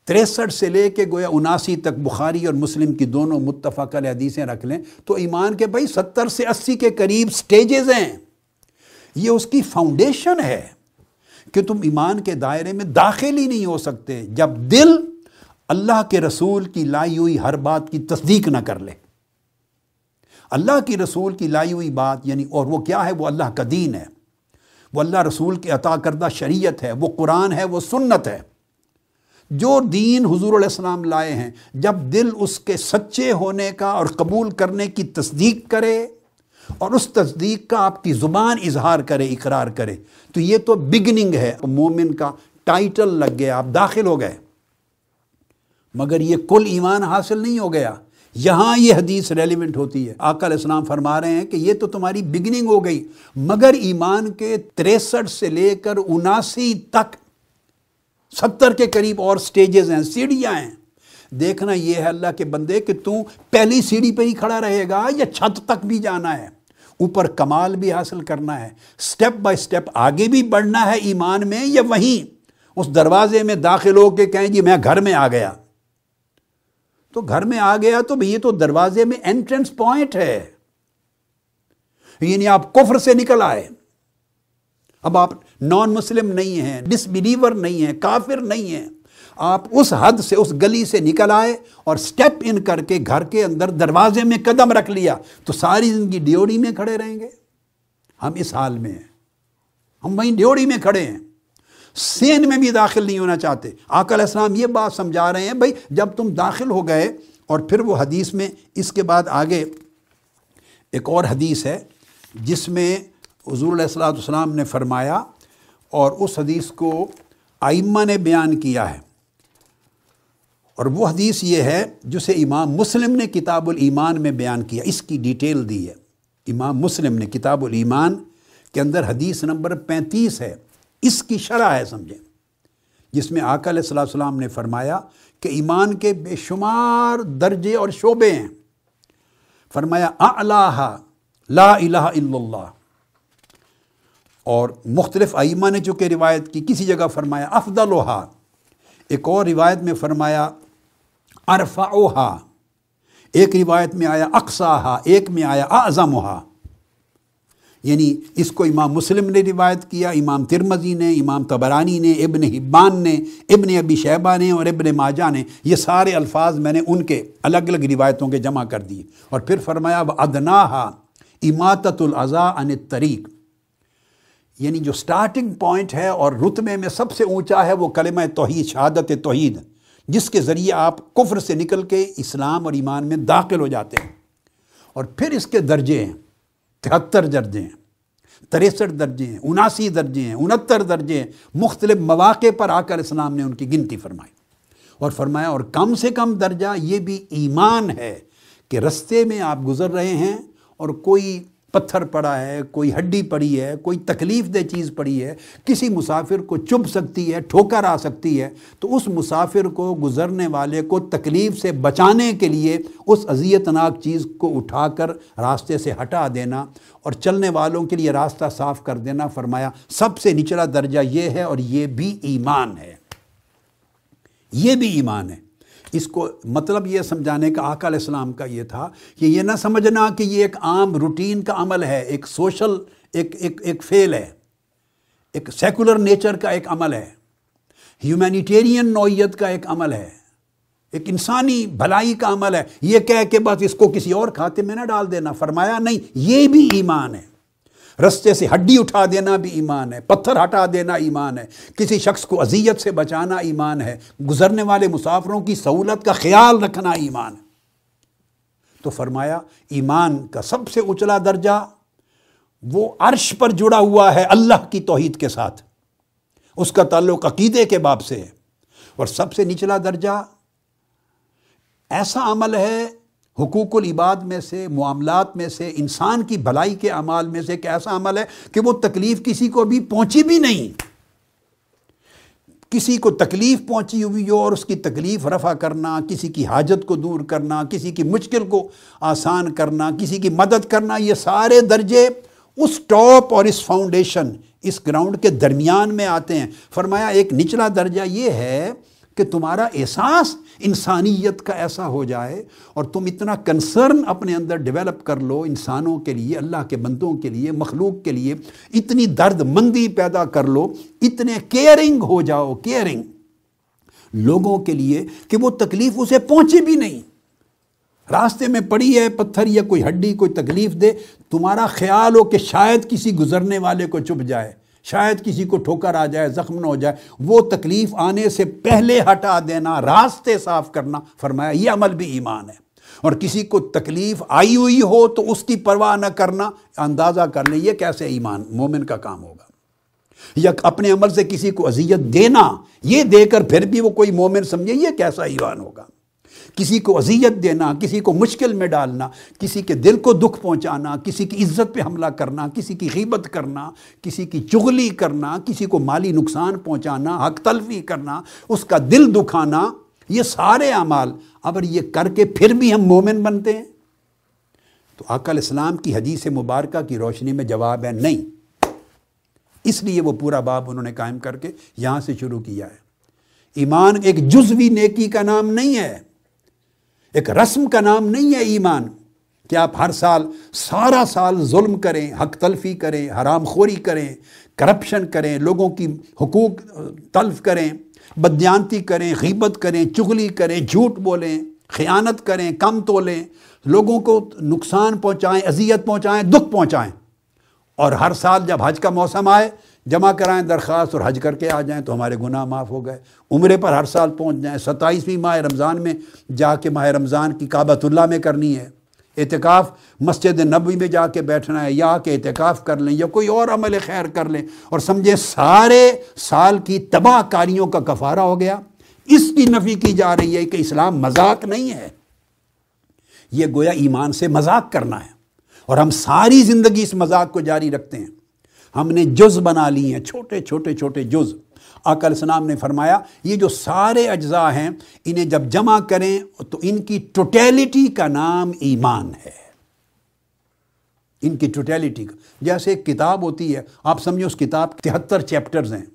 A: تریسٹھ سے لے کے گویا اناسی تک بخاری اور مسلم کی دونوں متفق حدیثیں رکھ لیں تو ایمان کے بھائی ستر سے اسی کے قریب سٹیجز ہیں۔ یہ اس کی فاؤنڈیشن ہے کہ تم ایمان کے دائرے میں داخل ہی نہیں ہو سکتے جب دل اللہ کے رسول کی لائی ہوئی ہر بات کی تصدیق نہ کر لے۔ اللہ کی رسول کی لائی ہوئی بات یعنی اور وہ کیا ہے؟ وہ اللہ کا دین ہے۔ وہ اللہ رسول کے عطا کردہ شریعت ہے، وہ قرآن ہے، وہ سنت ہے۔ جو دین حضور علیہ السلام لائے ہیں، جب دل اس کے سچے ہونے کا اور قبول کرنے کی تصدیق کرے اور اس تصدیق کا آپ کی زبان اظہار کرے، اقرار کرے، تو یہ تو بگننگ ہے۔ مومن کا ٹائٹل لگ گیا، آپ داخل ہو گئے۔ مگر یہ کل ایمان حاصل نہیں ہو گیا۔ یہاں یہ حدیث ریلیونٹ ہوتی ہے۔ آقا علیہ السلام فرما رہے ہیں کہ یہ تو تمہاری بگننگ ہو گئی، مگر ایمان کے تریسٹھ سے لے کر اناسی تک، ستر کے قریب اور سٹیجز ہیں، سیڑھیاں ہیں۔ دیکھنا یہ ہے اللہ کے بندے کہ تو پہلی سیڑھی پہ ہی کھڑا رہے گا یا چھت تک بھی جانا ہے۔ اوپر کمال بھی حاصل کرنا ہے۔ سٹیپ بائی سٹیپ آگے بھی بڑھنا ہے ایمان میں یا وہیں۔ اس دروازے میں داخل ہو کے کہیں جی میں گھر میں آ گیا۔ تو گھر میں آ گیا تو یہ تو دروازے میں انٹرنس پوائنٹ ہے۔ یعنی آپ کفر سے نکل آئے۔ اب آپ نان مسلم نہیں ہیں ڈس بلیور نہیں ہیں، کافر نہیں ہیں۔ آپ اس حد سے، اس گلی سے نکل آئے اور سٹیپ ان کر کے گھر کے اندر دروازے میں قدم رکھ لیا۔ تو ساری زندگی ڈیوڑی میں کھڑے رہیں گے۔ ہم اس حال میں ہیں۔ ہم وہیں ڈیوڑی میں کھڑے ہیں۔ سین میں بھی داخل نہیں ہونا چاہتے۔ آقا علیہ السلام یہ بات سمجھا رہے ہیں بھائی جب تم داخل ہو گئے اور پھر وہ حدیث میں اس کے بعد آگے ایک اور حدیث ہے، جس میں حضور علیہ السلام والسلام نے فرمایا اور اس حدیث کو آئمہ نے بیان کیا ہے۔ اور وہ حدیث یہ ہے جسے امام مسلم نے کتاب الایمان میں بیان کیا، اس کی ڈیٹیل دی ہے۔ امام مسلم نے کتاب الایمان کے اندر حدیث نمبر پینتیس ہے۔ اس کی شرح ہے، سمجھیں۔ جس میں آقا علیہ السلام السلام نے فرمایا کہ ایمان کے بے شمار درجے اور شعبے ہیں۔ فرمایا، اعلیٰ لا الہ الا اللہ۔ اور مختلف ائمہ نے چونکہ روایت کی کسی جگہ فرمایا افضلها ایک اور روایت میں فرمایا ارفعها ایک روایت میں آیا اقصاها ایک میں آیا اعظمها یعنی اس کو امام مسلم نے روایت کیا، امام ترمزی نے، امام تبرانی نے، ابن حبان نے، ابن ابی شہبہ نے اور ابن ماجہ نے۔ یہ سارے الفاظ میں نے ان کے الگ الگ روایتوں کے جمع کر دیے۔ اور پھر فرمایا وہ ادناہا اماطت العضا ان طریق یعنی جو سٹارٹنگ پوائنٹ ہے اور رتبے میں سب سے اونچا ہے، وہ کلمہ توحید، شہادت توحید، جس کے ذریعے آپ کفر سے نکل کے اسلام اور ایمان میں داخل ہو جاتے ہیں۔ اور پھر اس کے درجے ہیں۔ تہتر درجے ہیں، تریسٹھ درجے ہیں، اناسی درجے ہیں، انہتر درجے ہیں۔ مختلف مواقع پر آ کر اسلام نے ان کی گنتی فرمائی۔ اور فرمایا، اور کم سے کم درجہ یہ بھی ایمان ہے کہ رستے میں آپ گزر رہے ہیں اور کوئی پتھر پڑا ہے، کوئی ہڈی پڑی ہے، کوئی تکلیف دہ چیز پڑی ہے، کسی مسافر کو چبھ سکتی ہے، ٹھوکر آ سکتی ہے، تو اس مسافر کو گزرنے والے کو تکلیف سے بچانے کے لیے اس اذیت ناک چیز کو اٹھا کر راستے سے ہٹا دینا اور چلنے والوں کے لیے راستہ صاف کر دینا فرمایا، سب سے نچلا درجہ یہ ہے اور یہ بھی ایمان ہے۔ یہ بھی ایمان ہے۔ اس کو مطلب یہ سمجھانے کا آقا علیہ السلام کا یہ تھا کہ یہ نہ سمجھنا کہ یہ ایک عام روٹین کا عمل ہے، ایک سوشل، ایک ایک ایک فیل ہے، ایک سیکولر نیچر کا ایک عمل ہے، ہیومینیٹیرین نوعیت کا ایک عمل ہے، ایک انسانی بھلائی کا عمل ہے۔ یہ کہہ کے بس اس کو کسی اور کھاتے میں نہ ڈال دینا، فرمایا نہیں، یہ بھی ایمان ہے۔ رستے سے ہڈی اٹھا دینا بھی ایمان ہے، پتھر ہٹا دینا ایمان ہے، کسی شخص کو اذیت سے بچانا ایمان ہے، گزرنے والے مسافروں کی سہولت کا خیال رکھنا ایمان ہے۔ تو فرمایا، ایمان کا سب سے اچلا درجہ وہ عرش پر جڑا ہوا ہے اللہ کی توحید کے ساتھ۔ اس کا تعلق عقیدے کے باب سے ہے۔ اور سب سے نچلا درجہ ایسا عمل ہے حقوق العباد میں سے، معاملات میں سے، انسان کی بھلائی کے عمال میں سے ایک ایسا عمل ہے کہ وہ تکلیف کسی کو بھی پہنچی بھی نہیں۔ کسی کو تکلیف پہنچی ہوئی ہو اور اس کی تکلیف رفع کرنا، کسی کی حاجت کو دور کرنا، کسی کی مشکل کو آسان کرنا، کسی کی مدد کرنا، یہ سارے درجے اس ٹاپ اور اس فاؤنڈیشن، اس گراؤنڈ کے درمیان میں آتے ہیں۔ فرمایا، ایک نچلا درجہ یہ ہے کہ تمہارا احساس انسانیت کا ایسا ہو جائے اور تم اتنا کنسرن اپنے اندر ڈیولپ کر لو انسانوں کے لیے، اللہ کے بندوں کے لیے، مخلوق کے لیے، اتنی درد مندی پیدا کر لو، اتنے کیئرنگ ہو جاؤ کیئرنگ لوگوں کے لیے کہ وہ تکلیف اسے پہنچے بھی نہیں۔ راستے میں پڑی ہے پتھر یا کوئی ہڈی، کوئی تکلیف دے، تمہارا خیال ہو کہ شاید کسی گزرنے والے کو چپ جائے۔ شاید کسی کو ٹھوکر آ جائے، زخم نہ ہو جائے، وہ تکلیف آنے سے پہلے ہٹا دینا، راستے صاف کرنا۔ فرمایا، یہ عمل بھی ایمان ہے۔ اور کسی کو تکلیف آئی ہوئی ہو تو اس کی پرواہ نہ کرنا، اندازہ کر لیں یہ کیسے ایمان، مومن کا کام ہوگا۔ یا اپنے عمل سے کسی کو اذیت دینا، یہ دے کر پھر بھی وہ کوئی مومن سمجھے، یہ کیسا ایمان ہوگا۔ کسی کو اذیت دینا، کسی کو مشکل میں ڈالنا، کسی کے دل کو دکھ پہنچانا، کسی کی عزت پہ حملہ کرنا، کسی کی غیبت کرنا، کسی کی چغلی کرنا، کسی کو مالی نقصان پہنچانا، حق تلفی کرنا، اس کا دل دکھانا، یہ سارے اعمال۔ اگر یہ کر کے پھر بھی ہم مومن بنتے ہیں، تو علیہ السلام کی حدیث مبارکہ کی روشنی میں جواب ہے نہیں۔ اس لیے وہ پورا باب انہوں نے قائم کر کے یہاں سے شروع کیا ہے۔ ایمان ایک جزوی نیکی کا نام نہیں ہے۔ ایک رسم کا نام نہیں ہے ایمان کہ آپ ہر سال سارا سال ظلم کریں، حق تلفی کریں، حرام خوری کریں کرپشن کریں، لوگوں کی حقوق تلف کریں بدیانتی کریں، غیبت کریں، چغلی کریں، جھوٹ بولیں، خیانت کریں، کم تولیں، لوگوں کو نقصان پہنچائیں، اذیت پہنچائیں، دکھ پہنچائیں۔ اور ہر سال جب حج کا موسم آئے جمع کرائیں درخواست اور حج کر کے آ جائیں تو ہمارے گناہ معاف ہو گئے۔ عمرے پر ہر سال پہنچ جائیں۔ ستائیسویں ماہ رمضان میں جا کے ماہ رمضان کی کعبۃ اللہ میں کرنی ہے۔ اعتکاف مسجد نبوی میں جا کے بیٹھنا ہے یا کہ اعتکاف کر لیں یا کوئی اور عمل خیر کر لیں۔ اور سمجھیں سارے سال کی تباہ کاریوں کا کفارہ ہو گیا۔ اس کی نفی کی جا رہی ہے کہ اسلام مذاق نہیں ہے۔ یہ گویا ایمان سے مذاق کرنا ہے۔ اور ہم ساری زندگی اس مذاق کو جاری رکھتے ہیں۔ ہم نے جز بنا لی ہیں، چھوٹے چھوٹے چھوٹے جز۔ علیہ السلام نے فرمایا، یہ جو سارے اجزاء ہیں، انہیں جب جمع کریں تو ان کی ٹوٹیلٹی کا نام ایمان ہے۔ ان کی ٹوٹیلٹی کا، جیسے ایک کتاب ہوتی ہے، آپ سمجھو اس کتاب تہتر چیپٹرز ہیں۔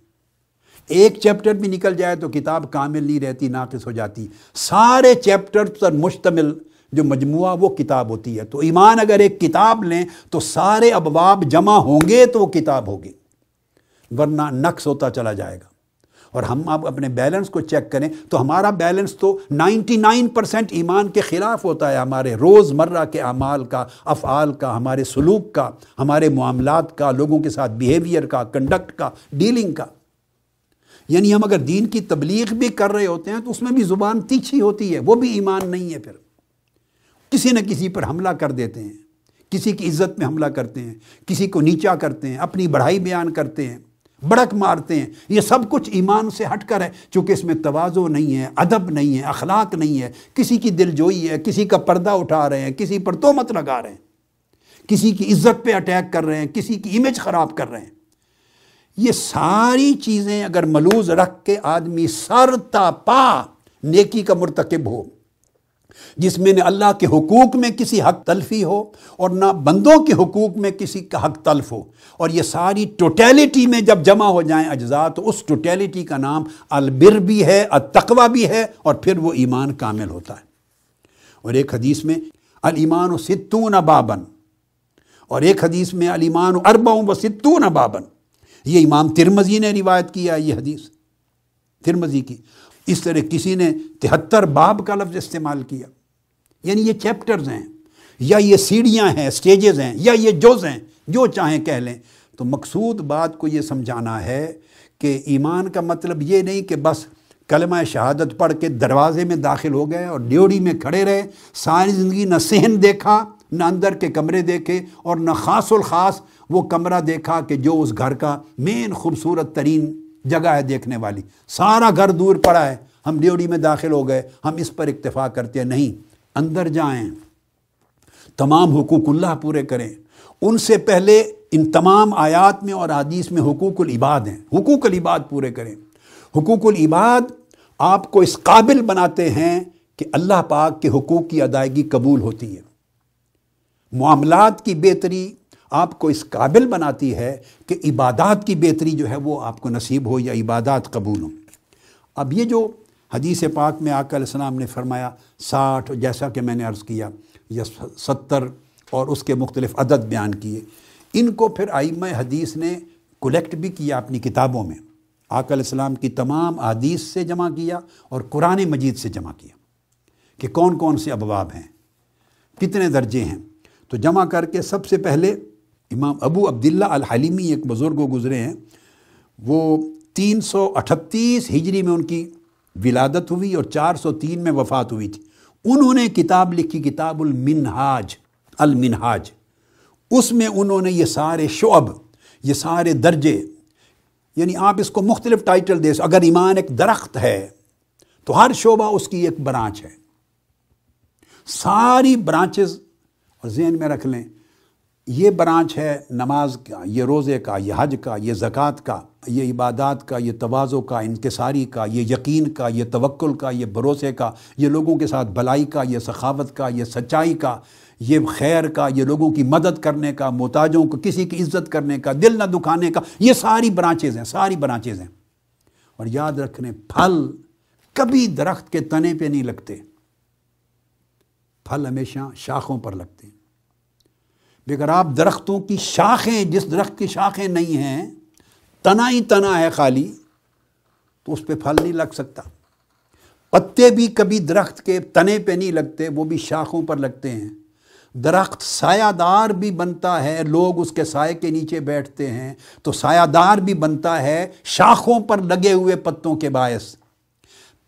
A: ایک چیپٹر بھی نکل جائے تو کتاب کامل نہیں رہتی، ناقص ہو جاتی۔ سارے چیپٹر پر مشتمل جو مجموعہ وہ کتاب ہوتی ہے۔ تو ایمان اگر ایک کتاب لیں تو سارے ابواب جمع ہوں گے تو وہ کتاب ہوگی۔ ورنہ نقص ہوتا چلا جائے گا۔ اور ہم اب اپنے بیلنس کو چیک کریں تو ہمارا بیلنس تو نائنٹی نائن پرسینٹ ایمان کے خلاف ہوتا ہے۔ ہمارے روز مرہ کے اعمال کا، افعال کا، ہمارے سلوک کا، ہمارے معاملات کا، لوگوں کے ساتھ بیہیویئر کا کنڈکٹ کا ڈیلنگ کا۔ یعنی ہم اگر دین کی تبلیغ بھی کر رہے ہوتے ہیں تو اس میں بھی زبان تیچھی ہوتی ہے، وہ بھی ایمان نہیں ہے پھر۔ کسی نہ کسی پر حملہ کر دیتے ہیں، کسی کی عزت میں حملہ کرتے ہیں، کسی کو نیچا کرتے ہیں، اپنی بڑھائی بیان کرتے ہیں، بڑک مارتے ہیں۔ یہ سب کچھ ایمان سے ہٹ کر ہے، چونکہ اس میں توازو نہیں ہے، ادب نہیں ہے، اخلاق نہیں ہے۔ کسی کی دل جوئی ہے، کسی کا پردہ اٹھا رہے ہیں، کسی پر تو مت لگا رہے ہیں۔ کسی کی عزت پہ اٹیک کر رہے ہیں، کسی کی امیج خراب کر رہے ہیں۔ یہ ساری چیزیں اگر ملوز رکھ کے آدمی سر تا پا نیکی کا مرتکب ہو جس میں نہ اللہ کے حقوق میں کسی حق تلفی ہو اور نہ بندوں کے حقوق میں کسی کا حق تلف ہو۔ اور یہ ساری ٹوٹیلٹی میں جب جمع ہو جائیں اجزاء، تو اس ٹوٹیلٹی کا نام البر بھی ہے، التقوی بھی ہے اور پھر وہ ایمان کامل ہوتا ہے۔ اور ایک حدیث میں المان و ستون بابن۔ اور ایک حدیث میں المان و اربا و ستون بابن۔ یہ امام ترمزی نے روایت کیا یہ حدیث۔ ترمزی کی۔ اس طرح کسی نے تہتر باب کا لفظ استعمال کیا۔ یعنی یہ چیپٹرز ہیں، یا یہ سیڑھیاں ہیں، سٹیجز ہیں، یا یہ جوز ہیں، جو چاہیں کہہ لیں۔ تو مقصود بات کو یہ سمجھانا ہے کہ ایمان کا مطلب یہ نہیں کہ بس کلمہ شہادت پڑھ کے دروازے میں داخل ہو گئے اور ڈیوڑی میں کھڑے رہے، ساری زندگی نہ صحن دیکھا، نہ اندر کے کمرے دیکھے اور نہ خاص الخاص وہ کمرہ دیکھا کہ جو اس گھر کا مین خوبصورت ترین جگہ ہے دیکھنے والی۔ سارا گھر دور پڑا ہے، ہم ڈیوڑی میں داخل ہو گئے، ہم اس پر اکتفا کرتے ہیں۔ نہیں اندر جائیں۔ تمام حقوق اللہ پورے کریں۔ ان سے پہلے ان تمام آیات میں اور حدیث میں حقوق العباد ہیں۔ حقوق العباد پورے کریں۔ حقوق العباد آپ کو اس قابل بناتے ہیں کہ اللہ پاک کے حقوق کی ادائیگی قبول ہوتی ہے۔ معاملات کی بہتری آپ کو اس قابل بناتی ہے کہ عبادات کی بہتری جو ہے وہ آپ کو نصیب ہو یا عبادات قبول ہوں۔ اب یہ جو حدیث پاک میں آقا علیہ السلام نے فرمایا، ساٹھ، جیسا کہ میں نے عرض کیا، یا ستر، اور اس کے مختلف عدد بیان کیے۔ ان کو پھر آئمہ حدیث نے کلیکٹ بھی کیا اپنی کتابوں میں۔ آقا علیہ السلام کی تمام حدیث سے جمع کیا اور قرآن مجید سے جمع کیا کہ کون کون سے ابواب ہیں، کتنے درجے ہیں۔ تو جمع کر کے سب سے پہلے امام ابو عبداللہ الحلیمی، ایک بزرگ گزرے ہیں، وہ تین سو اٹھتیس ہجری میں ان کی ولادت ہوئی اور چار سو تین میں وفات ہوئی تھی۔ انہوں نے کتاب لکھی، کتاب المنہاج المنہاج۔ اس میں انہوں نے یہ سارے شعب، یہ سارے درجے یعنی آپ اس کو مختلف ٹائٹل دے اگر ایمان ایک درخت ہے، تو ہر شعبہ اس کی ایک برانچ ہے۔ ساری برانچز اور ذہن میں رکھ لیں۔ یہ برانچ ہے نماز کا یہ روزے کا یہ حج کا یہ زکوٰۃ کا یہ عبادات کا یہ توازو کا انکساری کا یہ یقین کا یہ توکل کا یہ بھروسے کا یہ لوگوں کے ساتھ بلائی کا یہ سخاوت کا یہ سچائی کا یہ خیر کا یہ لوگوں کی مدد کرنے کا محتاجوں کو کسی کی عزت کرنے کا دل نہ دکھانے کا یہ ساری برانچز ہیں ساری برانچز ہیں اور یاد رکھنے پھل کبھی درخت کے تنے پہ نہیں لگتے پھل ہمیشہ شاخوں پر لگتے ہیں اگر آپ درختوں کی شاخیں، جس درخت کی شاخیں نہیں ہیں، تنا ہی تنا ہے خالی، تو اس پہ پھل نہیں لگ سکتا۔ پتے بھی کبھی درخت کے تنے پہ نہیں لگتے، وہ بھی شاخوں پر لگتے ہیں۔ درخت سایہ دار بھی بنتا ہے، لوگ اس کے سائے کے نیچے بیٹھتے ہیں۔ تو سایہ دار بھی بنتا ہے، شاخوں پر لگے ہوئے پتوں کے باعث۔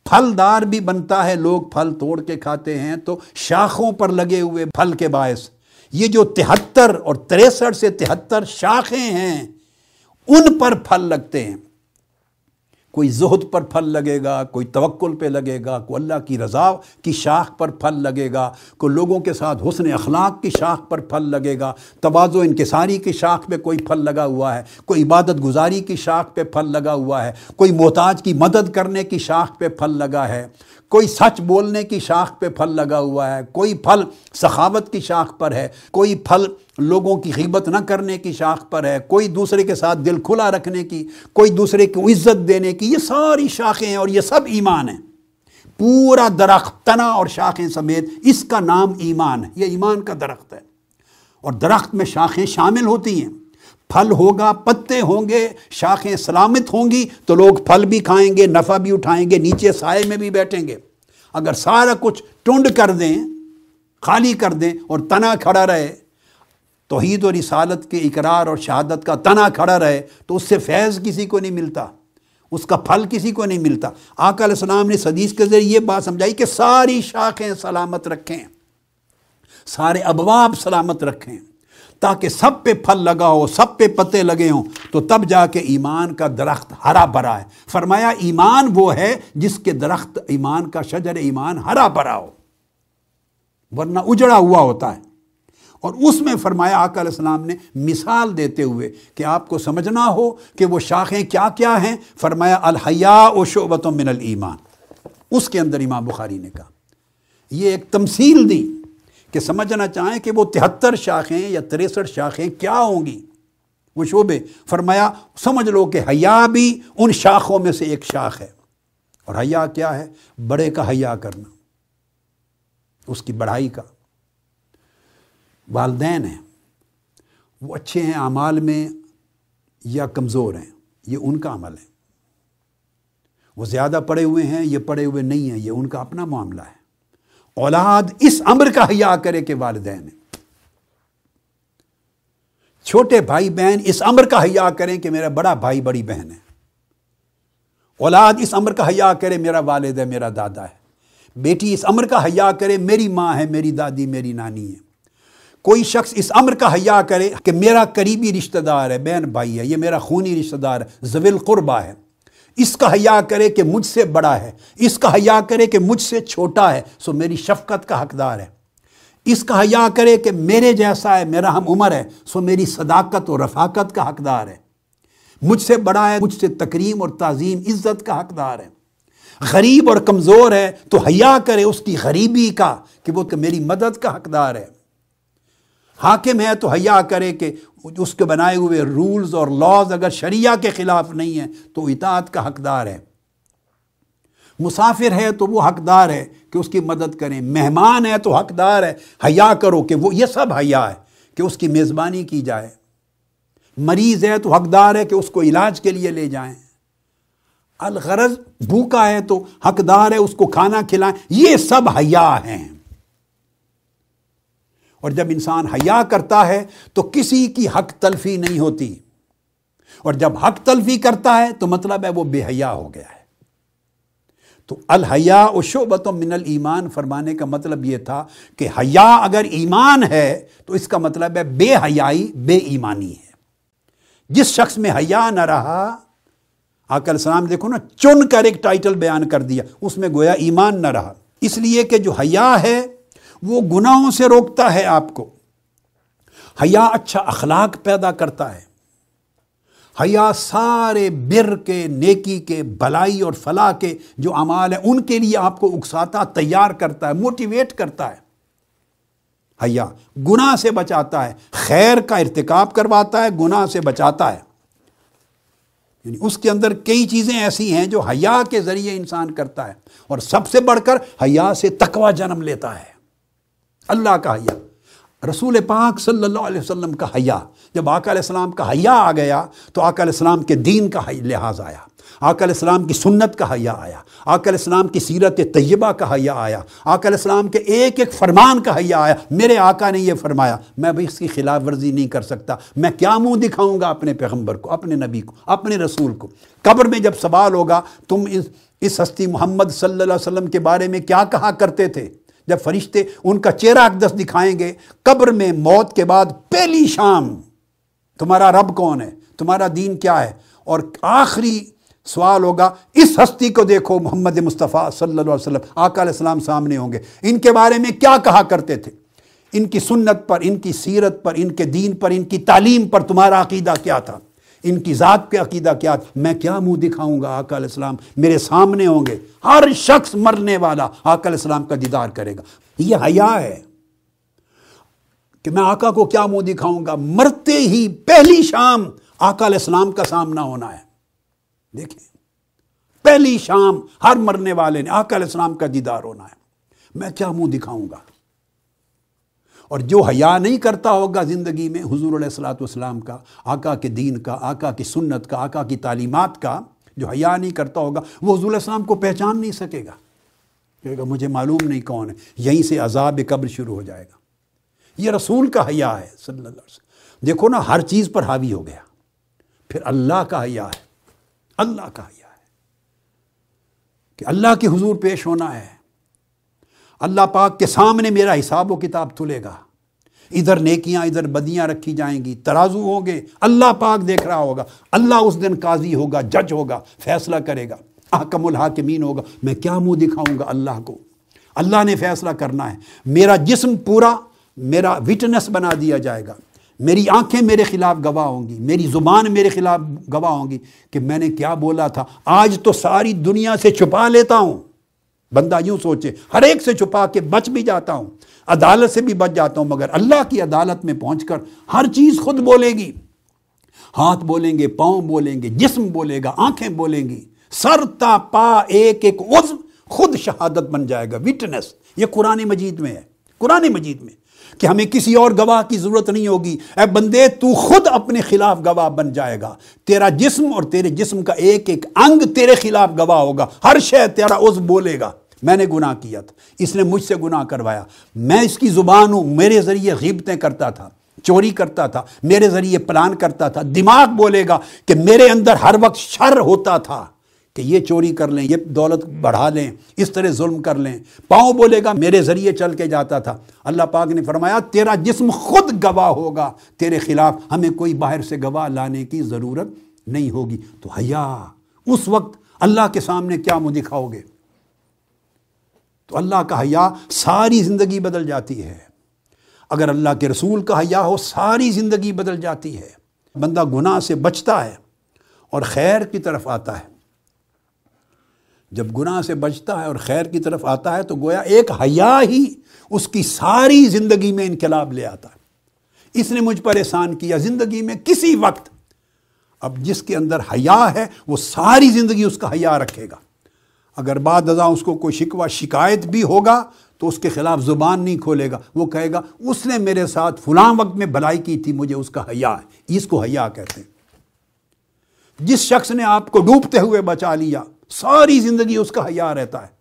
A: پھل دار بھی بنتا ہے، لوگ پھل توڑ کے کھاتے ہیں، تو شاخوں پر لگے ہوئے پھل کے باعث۔ یہ جو تہتر اور تریسٹھ سے تہتر شاخیں ہیں ان پر پھل لگتے ہیں۔ کوئی زہد پر پھل لگے گا، کوئی توکل پہ لگے گا، کوئی اللہ کی رضا کی شاخ پر پھل لگے گا، کوئی لوگوں کے ساتھ حسن اخلاق کی شاخ پر پھل لگے گا توازو انکساری کی شاخ پہ کوئی پھل لگا ہوا ہے، کوئی عبادت گزاری کی شاخ پہ پھل لگا ہوا ہے، کوئی محتاج کی مدد کرنے کی شاخ پہ پھل لگا ہے، کوئی سچ بولنے کی شاخ پہ پھل لگا ہوا ہے، کوئی پھل سخاوت کی شاخ پر ہے، کوئی پھل لوگوں کی غیبت نہ کرنے کی شاخ پر ہے، کوئی دوسرے کے ساتھ دل کھلا رکھنے کی، کوئی دوسرے کو عزت دینے کی، یہ ساری شاخیں ہیں اور یہ سب ایمان ہیں۔ پورا درخت تنا اور شاخیں سمیت اس کا نام ایمان ہے، یہ ایمان کا درخت ہے۔ اور درخت میں شاخیں شامل ہوتی ہیں۔ پھل ہوگا، پتے ہوں گے، شاخیں سلامت ہوں گی، تو لوگ پھل بھی کھائیں گے، نفع بھی اٹھائیں گے، نیچے سائے میں بھی بیٹھیں گے۔ اگر سارا کچھ ٹونڈ کر دیں، خالی کر دیں اور تنا کھڑا رہے توحید و رسالت کے اقرار اور شہادت کا تنا کھڑا رہے تو اس سے فیض کسی کو نہیں ملتا، اس کا پھل کسی کو نہیں ملتا۔ آقا علیہ السلام نے صدیث کے ذریعے یہ بات سمجھائی کہ ساری شاخیں سلامت رکھیں، سارے ابواب سلامت رکھیں، تاکہ سب پہ پھل لگا ہو، سب پہ پتے لگے ہوں، تو تب جا کے ایمان کا درخت ہرا بھرا ہے۔ فرمایا، ایمان وہ ہے جس کے درخت ایمان کا شجر ایمان ہرا بھرا ہو، ورنہ اجڑا ہوا ہوتا ہے۔ اور اس میں فرمایا، آقا علیہ السلام نے مثال دیتے ہوئے کہ آپ کو سمجھنا ہو کہ وہ شاخیں کیا کیا ہیں، فرمایا الحیا و شعبت من الایمان۔ اس کے اندر امام بخاری نے کہا، یہ ایک تمثیل دی کہ سمجھنا چاہیں کہ وہ تہتر شاخیں یا تریسٹھ شاخیں کیا ہوں گی۔ وہ شعبے، فرمایا، سمجھ لو کہ حیا بھی ان شاخوں میں سے ایک شاخ ہے۔ اور حیا کیا ہے؟ بڑے کا حیا کرنا۔ اس کی بڑھائی کا۔ والدین ہیں۔ وہ اچھے ہیں اعمال میں یا کمزور ہیں، یہ ان کا عمل ہے۔ وہ زیادہ پڑے ہوئے ہیں، یہ پڑے ہوئے نہیں ہیں، یہ ان کا اپنا معاملہ ہے۔ اولاد اس امر کا حیا کرے کہ والدین ہیں۔ چھوٹے بھائی بہن اس امر کا حیا کریں کہ میرا بڑا بھائی، بڑی بہن ہے۔ اولاد اس امر کا حیا کرے میرا والد ہے، میرا دادا ہے۔ بیٹی اس امر کا حیا کرے، میری ماں ہے، میری دادی، میری نانی ہے۔ کوئی شخص اس امر کا حیا کرے کہ میرا قریبی رشتہ دار ہے، بہن بھائی ہے، یہ میرا خونی رشتہ دار ہے زویل قربا ہے۔ اس کا حیا کرے کہ مجھ سے بڑا ہے، اس کا حیا کرے کہ مجھ سے چھوٹا ہے، سو میری شفقت کا حقدار ہے۔ اس کا حیا کرے کہ میرے جیسا ہے، میرا ہم عمر ہے، سو میری صداقت اور رفاقت کا حقدار ہے۔ مجھ سے بڑا ہے، مجھ سے تکریم اور تعظیم، عزت کا حقدار ہے۔ غریب اور کمزور ہے، تو حیا کرے اس کی غریبی کا، کہ وہ میری مدد کا حقدار ہے۔ حاکم ہے تو حیا کرے کہ اس کے بنائے ہوئے رولز اور لاز اگر شریعہ کے خلاف نہیں ہیں تو اطاعت کا حقدار ہے۔ مسافر ہے تو وہ حقدار ہے کہ اس کی مدد کریں مہمان ہے تو حقدار ہے۔ حیا کرو کہ وہ یہ سب حیا ہے کہ اس کی میزبانی کی جائے۔ مریض ہے تو حقدار ہے کہ اس کو علاج کے لیے لے جائیں۔ الغرض بھوکا ہے تو حقدار ہے اس کو کھانا کھلائیں۔ یہ سب حیا ہیں۔ اور جب انسان حیا کرتا ہے تو کسی کی حق تلفی نہیں ہوتی۔ اور جب حق تلفی کرتا ہے تو مطلب ہے وہ بے حیا ہو گیا ہے۔ تو الحیا و شعبت و من المان فرمانے کا مطلب یہ تھا کہ حیا اگر ایمان ہے تو اس کا مطلب ہے بے حیائی، بے ایمانی ہے۔ جس شخص میں حیا نہ رہا آکل السلام دیکھو نا، چن کر ایک ٹائٹل بیان کر دیا، اس میں گویا ایمان نہ رہا۔ اس لیے کہ جو حیا ہے وہ گناہوں سے روکتا ہے آپ کو۔ حیا اچھا اخلاق پیدا کرتا ہے۔ حیا سارے بر کے، نیکی کے، بلائی اور فلاح کے جو اعمال ہیں، ان کے لیے آپ کو اکساتا تیار کرتا ہے، موٹیویٹ کرتا ہے۔ حیا گناہ سے بچاتا ہے، خیر کا ارتکاب کرواتا ہے، گناہ سے بچاتا ہے۔ یعنی اس کے اندر کئی چیزیں ایسی ہیں جو حیا کے ذریعے انسان کرتا ہے۔ اور سب سے بڑھ کر حیا سے تقوی جنم لیتا ہے۔ اللہ کا حیا۔ رسول پاک صلی اللہ علیہ وسلم کا حیا۔ جب آقا علیہ السلام کا حیا آ گیا، تو آقا علیہ السلام کے دین کا لحاظ آیا۔ آقا علیہ السلام کی سنت کا حیا آیا۔ آقا علیہ السلام کی سیرت طیبہ کا حیا آیا۔ آقا علیہ السلام کے ایک ایک فرمان کا حیا آیا۔ میرے آقا نے یہ فرمایا، میں بھی اس کی خلاف ورزی نہیں کر سکتا۔ میں کیا منہ دکھاؤں گا اپنے پیغمبر کو، اپنے نبی کو، اپنے رسول کو؟ قبر میں جب سوال ہوگا، تم اس اس ہستی محمد صلی اللہ علیہ وسلم کے بارے میں کیا کہا کرتے تھے؟ جب فرشتے ان کا چہرہ اقدس دکھائیں گے، قبر میں موت کے بعد پہلی شام، تمہارا رب کون ہے؟ تمہارا دین کیا ہے؟ اور آخری سوال ہوگا، اس ہستی کو دیکھو محمد مصطفیٰ صلی اللہ علیہ وسلم، آقا علیہ السلام سامنے ہوں گے۔ ان کے بارے میں کیا کہا کرتے تھے؟ ان کی سنت پر، ان کی سیرت پر، ان کے دین پر، ان کی تعلیم پر تمہارا عقیدہ کیا تھا؟ ان کی ذات پہ عقیدہ کیا، میں کیا منہ دکھاؤں گا آقا علیہ السلام؟ میرے سامنے ہوں گے۔ ہر شخص مرنے والا آقا علیہ السلام کا دیدار کرے گا۔ یہ حیا ہے کہ میں آقا کو کیا منہ دکھاؤں گا؟ مرتے ہی پہلی شام آقا علیہ السلام کا سامنا ہونا ہے۔ دیکھیں۔ پہلی شام ہر مرنے والے نے آقا علیہ السلام کا دیدار ہونا ہے۔ میں کیا منہ دکھاؤں گا؟ اور جو حیا نہیں کرتا ہوگا زندگی میں حضور علیہ السلاۃ والسلام کا، آقا کے دین کا، آقا کی سنت کا، آقا کی تعلیمات کا جو حیا نہیں کرتا ہوگا، وہ حضور علیہ السلام کو پہچان نہیں سکے گا۔ کہے گا، مجھے معلوم نہیں کون ہے، یہیں سے عذاب قبر شروع ہو جائے گا۔ یہ رسول کا حیا ہے صلی اللہ علیہ وسلم۔ دیکھو نا، ہر چیز پر حاوی ہو گیا۔ پھر اللہ کا حیا ہے۔ اللہ کا حیا ہے۔ کہ اللہ کے حضور پیش ہونا ہے۔ اللہ پاک کے سامنے میرا حساب و کتاب تلے گا۔ ادھر نیکیاں، ادھر بدیاں رکھی جائیں گی، ترازو ہوں گے۔ اللہ پاک دیکھ رہا ہوگا۔ اللہ اس دن قاضی ہوگا، جج ہوگا، فیصلہ کرے گا۔ احکم الحاکمین ہوگا۔ میں کیا منہ دکھاؤں گا اللہ کو؟ اللہ نے فیصلہ کرنا ہے۔ میرا جسم پورا، میرا وٹنس بنا دیا جائے گا۔ میری آنکھیں میرے خلاف گواہ ہوں گی۔ میری زبان میرے خلاف گواہ ہوں گی کہ میں نے کیا بولا تھا۔ آج تو ساری دنیا سے چھپا لیتا ہوں۔ بندہ یوں سوچے، ہر ایک سے چھپا کے بچ بھی جاتا ہوں، عدالت سے بھی بچ جاتا ہوں، مگر اللہ کی عدالت میں پہنچ کر ہر چیز خود بولے گی۔ ہاتھ بولیں گے، پاؤں بولیں گے، جسم بولے گا، آنکھیں بولیں گی۔ سر تا پا ایک ایک عزم خود شہادت بن جائے گا۔ وٹنس یہ قرآن مجید میں ہے۔ قرآن مجید میں۔ کہ ہمیں کسی اور گواہ کی ضرورت نہیں ہوگی۔ اے بندے، تو خود اپنے خلاف گواہ بن جائے گا۔ تیرا جسم اور تیرے جسم کا ایک ایک انگ تیرے خلاف گواہ ہوگا۔ ہر شے تیرا عز بولے گا۔ میں نے گناہ کیا تھا، اس نے مجھ سے گناہ کروایا۔ میں اس کی زبان ہوں، میرے ذریعے غیبتیں کرتا تھا، چوری کرتا تھا، میرے ذریعے پلان کرتا تھا۔ دماغ بولے گا کہ میرے اندر ہر وقت شر ہوتا تھا۔ کہ یہ چوری کر لیں، یہ دولت بڑھا لیں، اس طرح ظلم کر لیں۔ پاؤں بولے گا، میرے ذریعے چل کے جاتا تھا۔ اللہ پاک نے فرمایا، تیرا جسم خود گواہ ہوگا، تیرے خلاف ہمیں کوئی باہر سے گواہ لانے کی ضرورت نہیں ہوگی۔ تو حیا، اس وقت اللہ کے سامنے کیا منہ دکھاؤ گے؟ تو اللہ کا حیا ساری زندگی بدل جاتی ہے۔ اگر اللہ کے رسول کا حیا ہو، ساری زندگی بدل جاتی ہے۔ بندہ گناہ سے بچتا ہے اور خیر کی طرف آتا ہے۔ جب گناہ سے بچتا ہے اور خیر کی طرف آتا ہے تو گویا ایک حیا ہی اس کی ساری زندگی میں انقلاب لے آتا ہے۔ اس نے مجھ پر احسان کیا زندگی میں کسی وقت۔ اب جس کے اندر حیا ہے وہ ساری زندگی اس کا حیا رکھے گا۔ اگر بعد ازاں اس کو کوئی شکوہ، شکایت بھی ہوگا تو اس کے خلاف زبان نہیں کھولے گا۔ وہ کہے گا، اس نے میرے ساتھ فلاں وقت میں بھلائی کی تھی، مجھے اس کا حیا ہے۔ اس کو حیا کہتے ہیں۔ جس شخص نے آپ کو ڈوبتے ہوئے بچا لیا ساری زندگی اس کا حیا رہتا ہے۔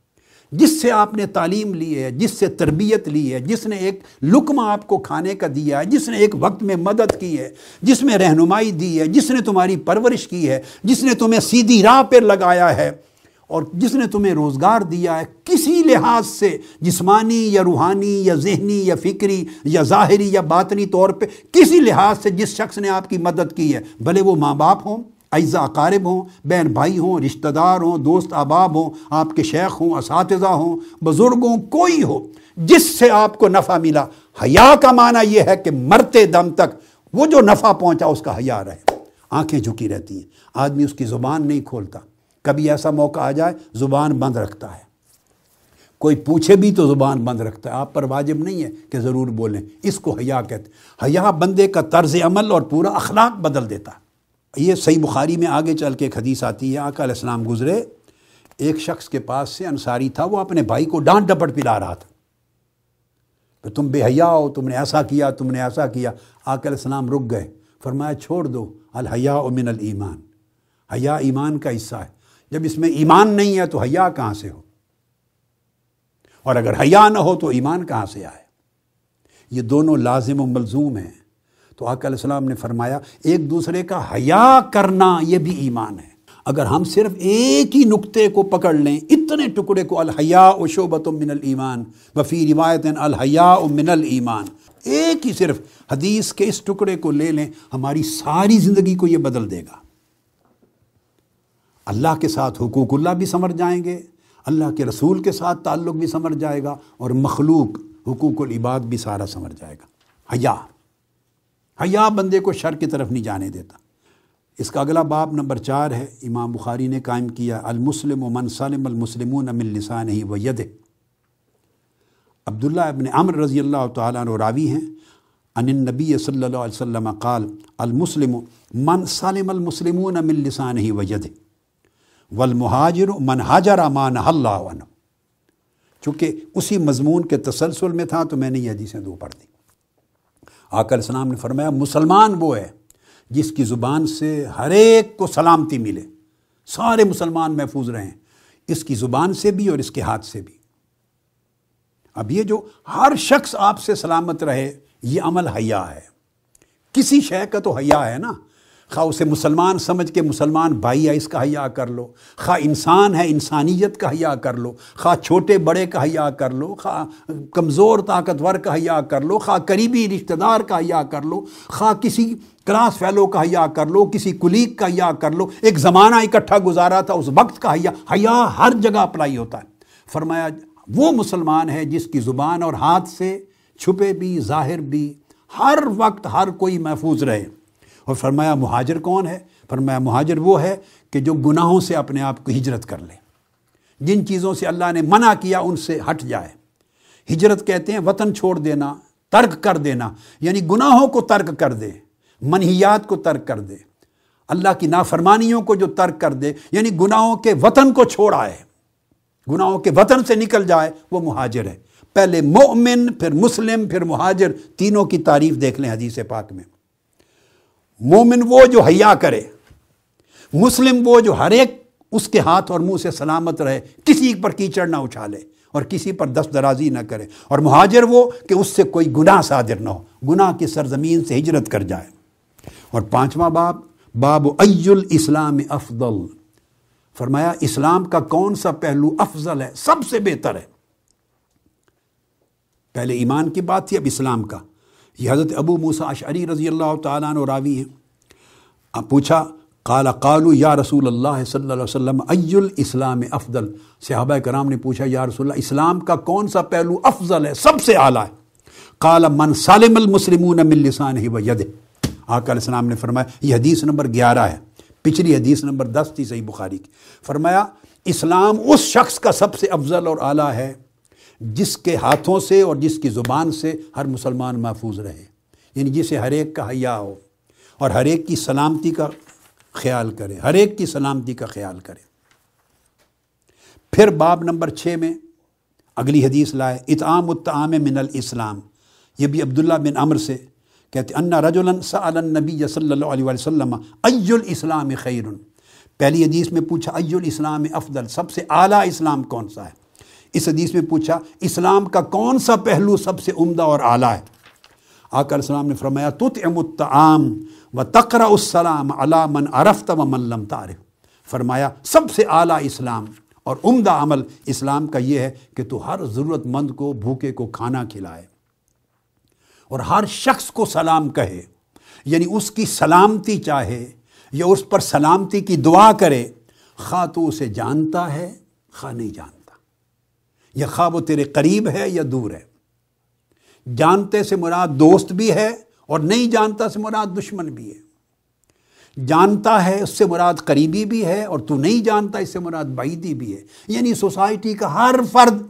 A: جس سے آپ نے تعلیم لی ہے، جس سے تربیت لی ہے، جس نے ایک لکمہ آپ کو کھانے کا دیا ہے، جس نے ایک وقت میں مدد کی ہے، جس میں رہنمائی دی ہے، جس نے تمہاری پرورش کی ہے، جس نے تمہیں سیدھی راہ پہ لگایا ہے اور جس نے تمہیں روزگار دیا ہے، کسی لحاظ سے جسمانی یا روحانی یا ذہنی یا فکری یا ظاہری یا باطنی طور پہ کسی لحاظ سے جس شخص نے آپ کی مدد کی ہے، بھلے وہ ماں باپ ہوں۔ اعزا اقارب ہوں، بہن بھائی ہوں، رشتہ دار ہوں، دوست احباب ہوں، آپ کے شیخ ہوں، اساتذہ ہوں بزرگ ہوں کوئی ہو، جس سے آپ کو نفع ملا۔ حیا کا معنی یہ ہے کہ مرتے دم تک وہ جو نفع پہنچا اس کا حیا رہے۔ آنکھیں جھکی رہتی ہیں، آدمی اس کی زبان نہیں کھولتا۔ کبھی ایسا موقع آ جائے، زبان بند رکھتا ہے۔ کوئی پوچھے بھی تو زبان بند رکھتا ہے۔ آپ پر واجب نہیں ہے کہ ضرور بولیں۔ اس کو حیا کہتے حیا بندے کا طرز عمل اور پورا اخلاق بدل دیتا ہے۔ یہ صحیح بخاری میں آگے چل کے ایک حدیث آتی ہے، آقا علیہ السلام گزرے، ایک شخص کے پاس سے انصاری تھا، وہ اپنے بھائی کو ڈانٹ ڈپٹ پلا رہا تھا۔ کہ تم بے حیا ہو، تم نے ایسا کیا، تم نے ایسا کیا۔ آقا علیہ السلام رک گئے، فرمایا چھوڑ دو، الحیا من الایمان۔ حیا ایمان کا حصہ ہے۔ جب اس میں ایمان نہیں ہے تو حیا کہاں سے ہو؟ اور اگر حیا نہ ہو تو ایمان کہاں سے آئے؟ یہ دونوں لازم و ملزوم ہیں۔ تو آقا علیہ السلام نے فرمایا، ایک دوسرے کا حیا کرنا یہ بھی ایمان ہے۔ اگر ہم صرف ایک ہی نقطے کو پکڑ لیں، اتنے ٹکڑے کو الحیا و شعبت من الایمان، وفی روایت الحیا و من الایمان۔ ایک ہی صرف حدیث کے اس ٹکڑے کو لے لیں، ہماری ساری زندگی کو یہ بدل دے گا۔ اللہ کے ساتھ حقوق اللہ بھی سمجھ جائیں گے، اللہ کے رسول کے ساتھ تعلق بھی سمجھ جائے گا اور مخلوق، حقوق العباد بھی سارا سمجھ جائے گا۔ حیا۔ حیا بندے کو شر کی طرف نہیں جانے دیتا۔ اس کا اگلا باب نمبر چار ہے۔ امام بخاری نے قائم کیا، المسلم و من سالم المسلمون من لسان ہی و ید عبداللہ ابن عمر رضی اللہ تعالیٰ عنہ راوی ہیں۔ ان النبی صلی اللہ علیہ وسلم قال، المسلم من سالم المسلمون من لسان ہی و ید والمہاجر من حاجر امان اللہ عنہ چونکہ اسی مضمون کے تسلسل میں تھا تو میں نے یہ حدیثیں دو پڑھ دی۔ آقا علیہ السلام نے فرمایا، مسلمان وہ ہے جس کی زبان سے ہر ایک کو سلامتی ملے۔ سارے مسلمان محفوظ رہیں، اس کی زبان سے بھی اور اس کے ہاتھ سے بھی۔ اب یہ جو ہر شخص آپ سے سلامت رہے، یہ عمل حیا ہے۔ کسی شے کا تو حیا ہے نا۔ خواہ اسے مسلمان سمجھ کے مسلمان بھائی ہے، اس کا حیا کر لو۔ خواہ انسان ہے، انسانیت کا حیا کر لو۔ خواہ چھوٹے بڑے کا حیا کر لو۔ خواہ کمزور، طاقتور کا حیا کر لو۔ خواہ قریبی رشتہ دار کا حیا کر لو۔ خواہ کسی کلاس فیلو کا حیا کر لو، کسی کلیگ کا حیا کر لو۔ ایک زمانہ اکٹھا گزارا تھا، اس وقت کا حیا۔ حیا ہر جگہ اپلائی ہوتا ہے۔ فرمایا، وہ مسلمان ہے جس کی زبان اور ہاتھ سے چھپے بھی، ظاہر بھی، ہر وقت ہر کوئی محفوظ رہے۔ اور فرمایا مہاجر کون ہے؟ فرمایا مہاجر وہ ہے کہ جو گناہوں سے اپنے آپ کو ہجرت کر لے۔ جن چیزوں سے اللہ نے منع کیا ان سے ہٹ جائے۔ ہجرت کہتے ہیں وطن چھوڑ دینا، ترک کر دینا یعنی گناہوں کو ترک کر دے، منحیات کو ترک کر دے۔ اللہ کی نافرمانیوں کو جو ترک کر دے یعنی گناہوں کے وطن کو چھوڑ آئے۔ گناہوں کے وطن سے نکل جائے، وہ مہاجر ہے۔ پہلے مومن، پھر مسلم، پھر مہاجر، تینوں کی تعریف دیکھ لیں حدیث پاک میں۔ مومن وہ جو حیا کرے، مسلم وہ جو ہر ایک اس کے ہاتھ اور منہ سے سلامت رہے، کسی پر کیچڑ نہ اچھالے اور کسی پر دست درازی نہ کرے۔ اور مہاجر وہ کہ اس سے کوئی گناہ صادر نہ ہو، گناہ کی سرزمین سے ہجرت کر جائے۔ اور پانچواں باب باب ای الاسلام افضل۔ فرمایا، اسلام کا کون سا پہلو افضل ہے؟ سب سے بہتر ہے۔ پہلے ایمان کی بات تھی، اب اسلام کا۔ یہ حضرت ابو موسا اشعری رضی اللہ تعالیٰ عنہ راوی ہیں۔ پوچھا، قال قالو یا رسول اللہ صلی اللہ علیہ وسلم، ای الاسلام افضل؟ صحابہ کرام نے پوچھا، یا رسول اللہ، اسلام کا کون سا پہلو افضل ہے، سب سے اعلیٰ ہے؟ قال، من سالم المسلمون من لسان ہی و ید آقا علیہ السلام نے فرمایا، یہ حدیث نمبر گیارہ ہے۔ پچھلی حدیث نمبر دس تھی صحیح بخاری کی۔ فرمایا، اسلام اس شخص کا سب سے افضل اور اعلیٰ ہے جس کے ہاتھوں سے اور جس کی زبان سے ہر مسلمان محفوظ رہے۔ یعنی جسے ہر ایک کا حیا ہو اور ہر ایک کی سلامتی کا خیال کرے، ہر ایک کی سلامتی کا خیال کرے۔ پھر باب نمبر چھ میں اگلی حدیث لائے، اطعام الطعام من الاسلام۔ یہ بھی عبداللہ بن عمر سے کہتے انا رجولن سأل النبی صلی اللہ علیہ وسلم ای الاسلام خیر؟ پہلی حدیث میں پوچھا ای الاسلام افضل؟ سب سے اعلیٰ اسلام کون سا ہے؟ اس حدیث میں پوچھا، اسلام کا کون سا پہلو سب سے عمدہ اور اعلیٰ ہے؟ آقا علیہ السلام نے فرمایا، تطعم الطعام و تقرا السلام علی من عرفت و من لم تعرف۔ فرمایا، سب سے اعلیٰ اسلام اور عمدہ عمل اسلام کا یہ ہے کہ تو ہر ضرورت مند کو، بھوکے کو کھانا کھلائے اور ہر شخص کو سلام کہے۔ یعنی اس کی سلامتی چاہے یا اس پر سلامتی کی دعا کرے، خواہ تو اسے جانتا ہے، خواہ نہیں جانتا۔ یا خواہ وہ تیرے قریب ہے یا دور ہے۔ جانتے سے مراد دوست بھی ہے اور نہیں جانتا سے مراد دشمن بھی ہے۔ جانتا ہے اس سے مراد قریبی بھی ہے اور تو نہیں جانتا اس سے مراد بعیدی بھی ہے۔ یعنی سوسائٹی کا ہر فرد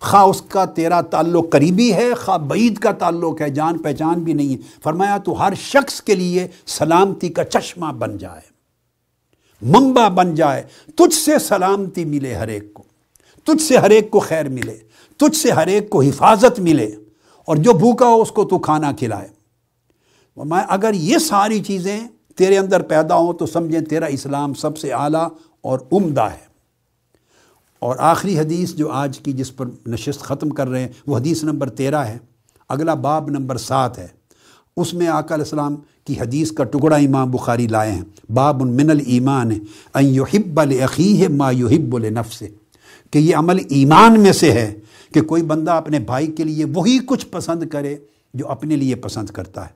A: خواہ اس کا تیرا تعلق قریبی ہے، خواہ بعید کا تعلق ہے، جان پہچان بھی نہیں ہے۔ فرمایا تو ہر شخص کے لیے سلامتی کا چشمہ بن جائے، منبع بن جائے، تجھ سے سلامتی ملے ہر ایک کو۔ تجھ سے ہر ایک کو خیر ملے، تجھ سے ہر ایک کو حفاظت ملے، اور جو بھوکا ہو اس کو تو کھانا کھلائے۔ میں اگر یہ ساری چیزیں تیرے اندر پیدا ہوں تو سمجھیں تیرا اسلام سب سے اعلیٰ اور عمدہ ہے۔ اور آخری حدیث جو آج کی جس پر نشست ختم کر رہے ہیں، وہ حدیث نمبر تیرہ ہے۔ اگلا باب نمبر سات ہے۔ اس میں آقا علیہ السلام کی حدیث کا ٹکڑا امام بخاری لائے ہیں۔ باب من الایمان، ان یحب لعقیہ ما یحب لنفسه کہ یہ عمل ایمان میں سے ہے کہ کوئی بندہ اپنے بھائی کے لیے وہی کچھ پسند کرے جو اپنے لیے پسند کرتا ہے۔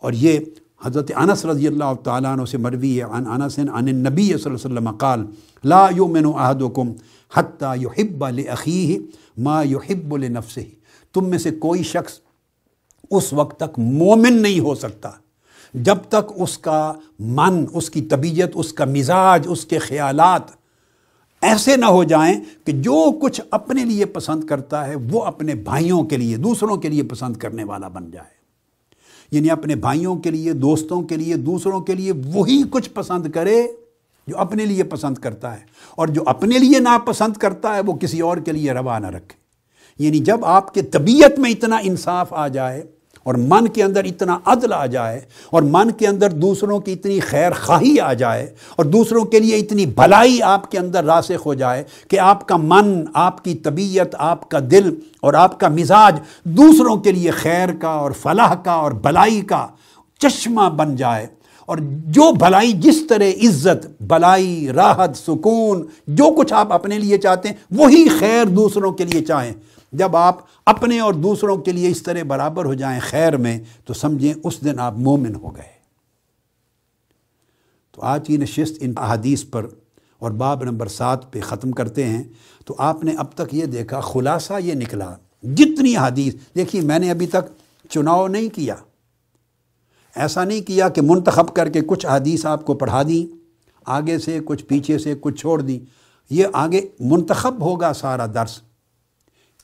A: اور یہ حضرت انس رضی اللہ تعالیٰ عنہ سے مروی ہے۔ عن انس، عن النبی صلی اللہ علیہ وسلم قال، لا یؤمن احدکم حتیٰ یحب لعقیہ ما یحب لنفسه تم میں سے کوئی شخص اس وقت تک مومن نہیں ہو سکتا۔ جب تک اس کا من، اس کی طبیعت، اس کا مزاج، اس کے خیالات ایسے نہ ہو جائیں کہ جو کچھ اپنے لیے پسند کرتا ہے وہ اپنے بھائیوں کے لیے، دوسروں کے لیے پسند کرنے والا بن جائے۔ یعنی اپنے بھائیوں کے لیے، دوستوں کے لیے، دوسروں کے لیے وہی کچھ پسند کرے جو اپنے لیے پسند کرتا ہے۔ اور جو اپنے لیے ناپسند کرتا ہے وہ کسی اور کے لیے روا نہ رکھے۔ یعنی جب آپ کے طبیعت میں اتنا انصاف آ جائے اور من کے اندر اتنا عدل آ جائے اور من کے اندر دوسروں کی اتنی خیر خواہی آ جائے اور دوسروں کے لیے اتنی بھلائی آپ کے اندر راسخ ہو جائے کہ آپ کا من، آپ کی طبیعت، آپ کا دل اور آپ کا مزاج دوسروں کے لیے خیر کا اور فلاح کا اور بلائی کا چشمہ بن جائے اور جو بھلائی، جس طرح عزت بلائی راحت، سکون، جو کچھ آپ اپنے لیے چاہتے ہیں، وہی خیر دوسروں کے لیے چاہیں۔ جب آپ اپنے اور دوسروں کے لیے اس طرح برابر ہو جائیں خیر میں، تو سمجھیں اس دن آپ مومن ہو گئے۔ تو آج کی نشست ان احادیث پر اور باب نمبر سات پہ ختم کرتے ہیں۔ تو آپ نے اب تک یہ دیکھا، خلاصہ یہ نکلا۔ جتنی حدیث دیکھیے میں نے ابھی تک چناؤ نہیں کیا۔ ایسا نہیں کیا کہ منتخب کر کے کچھ حدیث آپ کو پڑھا دیں، آگے سے، کچھ پیچھے سے، کچھ چھوڑ دیں۔ یہ آگے منتخب ہوگا سارا درس۔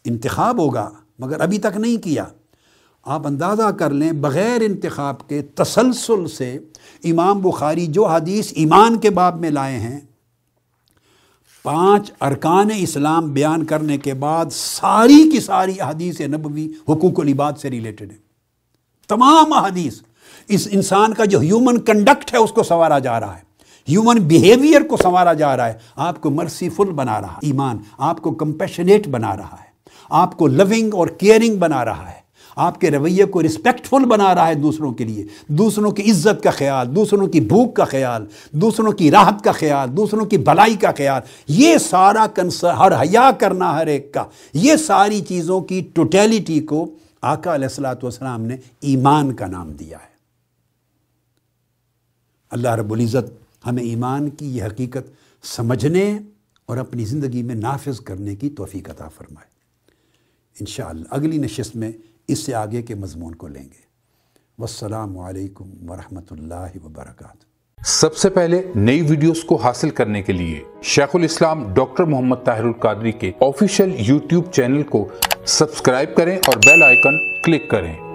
A: انتخاب ہوگا، مگر ابھی تک نہیں کیا۔ آپ اندازہ کر لیں، بغیر انتخاب کے تسلسل سے امام بخاری جو حدیث ایمان کے باب میں لائے ہیں، پانچ ارکان اسلام بیان کرنے کے بعد ساری کی ساری حدیث نبوی حقوق العباد سے ریلیٹڈ ہے تمام حدیث اس انسان کا جو ہیومن کنڈکٹ ہے، اس کو سنوارا جا رہا ہے۔ ہیومن بیہیویئر کو سنوارا جا رہا ہے۔ آپ کو مرسی فل بنا رہا ہے۔ ایمان، آپ کو کمپیشنیٹ بنا رہا ہے۔ آپ کو لونگ اور کیئرنگ بنا رہا ہے۔ آپ کے رویے کو رسپیکٹفل بنا رہا ہے دوسروں کے لیے۔ دوسروں کی عزت کا خیال، دوسروں کی بھوک کا خیال، دوسروں کی راحت کا خیال، دوسروں کی بھلائی کا خیال۔ یہ سارا کنسر ہر حیا کرنا ہر ایک کا۔ یہ ساری چیزوں کی ٹوٹیلیٹی کو آقا علیہ السلاۃ والسلام نے ایمان کا نام دیا ہے۔ اللہ رب العزت ہمیں ایمان کی یہ حقیقت سمجھنے اور اپنی زندگی میں نافذ کرنے کی توفیق عطا فرمائے۔ انشاءاللہ، اگلی نشست میں اس سے آگے کے مضمون کو لیں گے۔ والسلام علیکم ورحمۃ اللہ وبرکاتہ۔
B: سب سے پہلے نئی ویڈیوز کو حاصل کرنے کے لیے شیخ الاسلام ڈاکٹر محمد طاہر القادری کے آفیشیل یوٹیوب چینل کو سبسکرائب کریں اور بیل آئیکن کلک کریں۔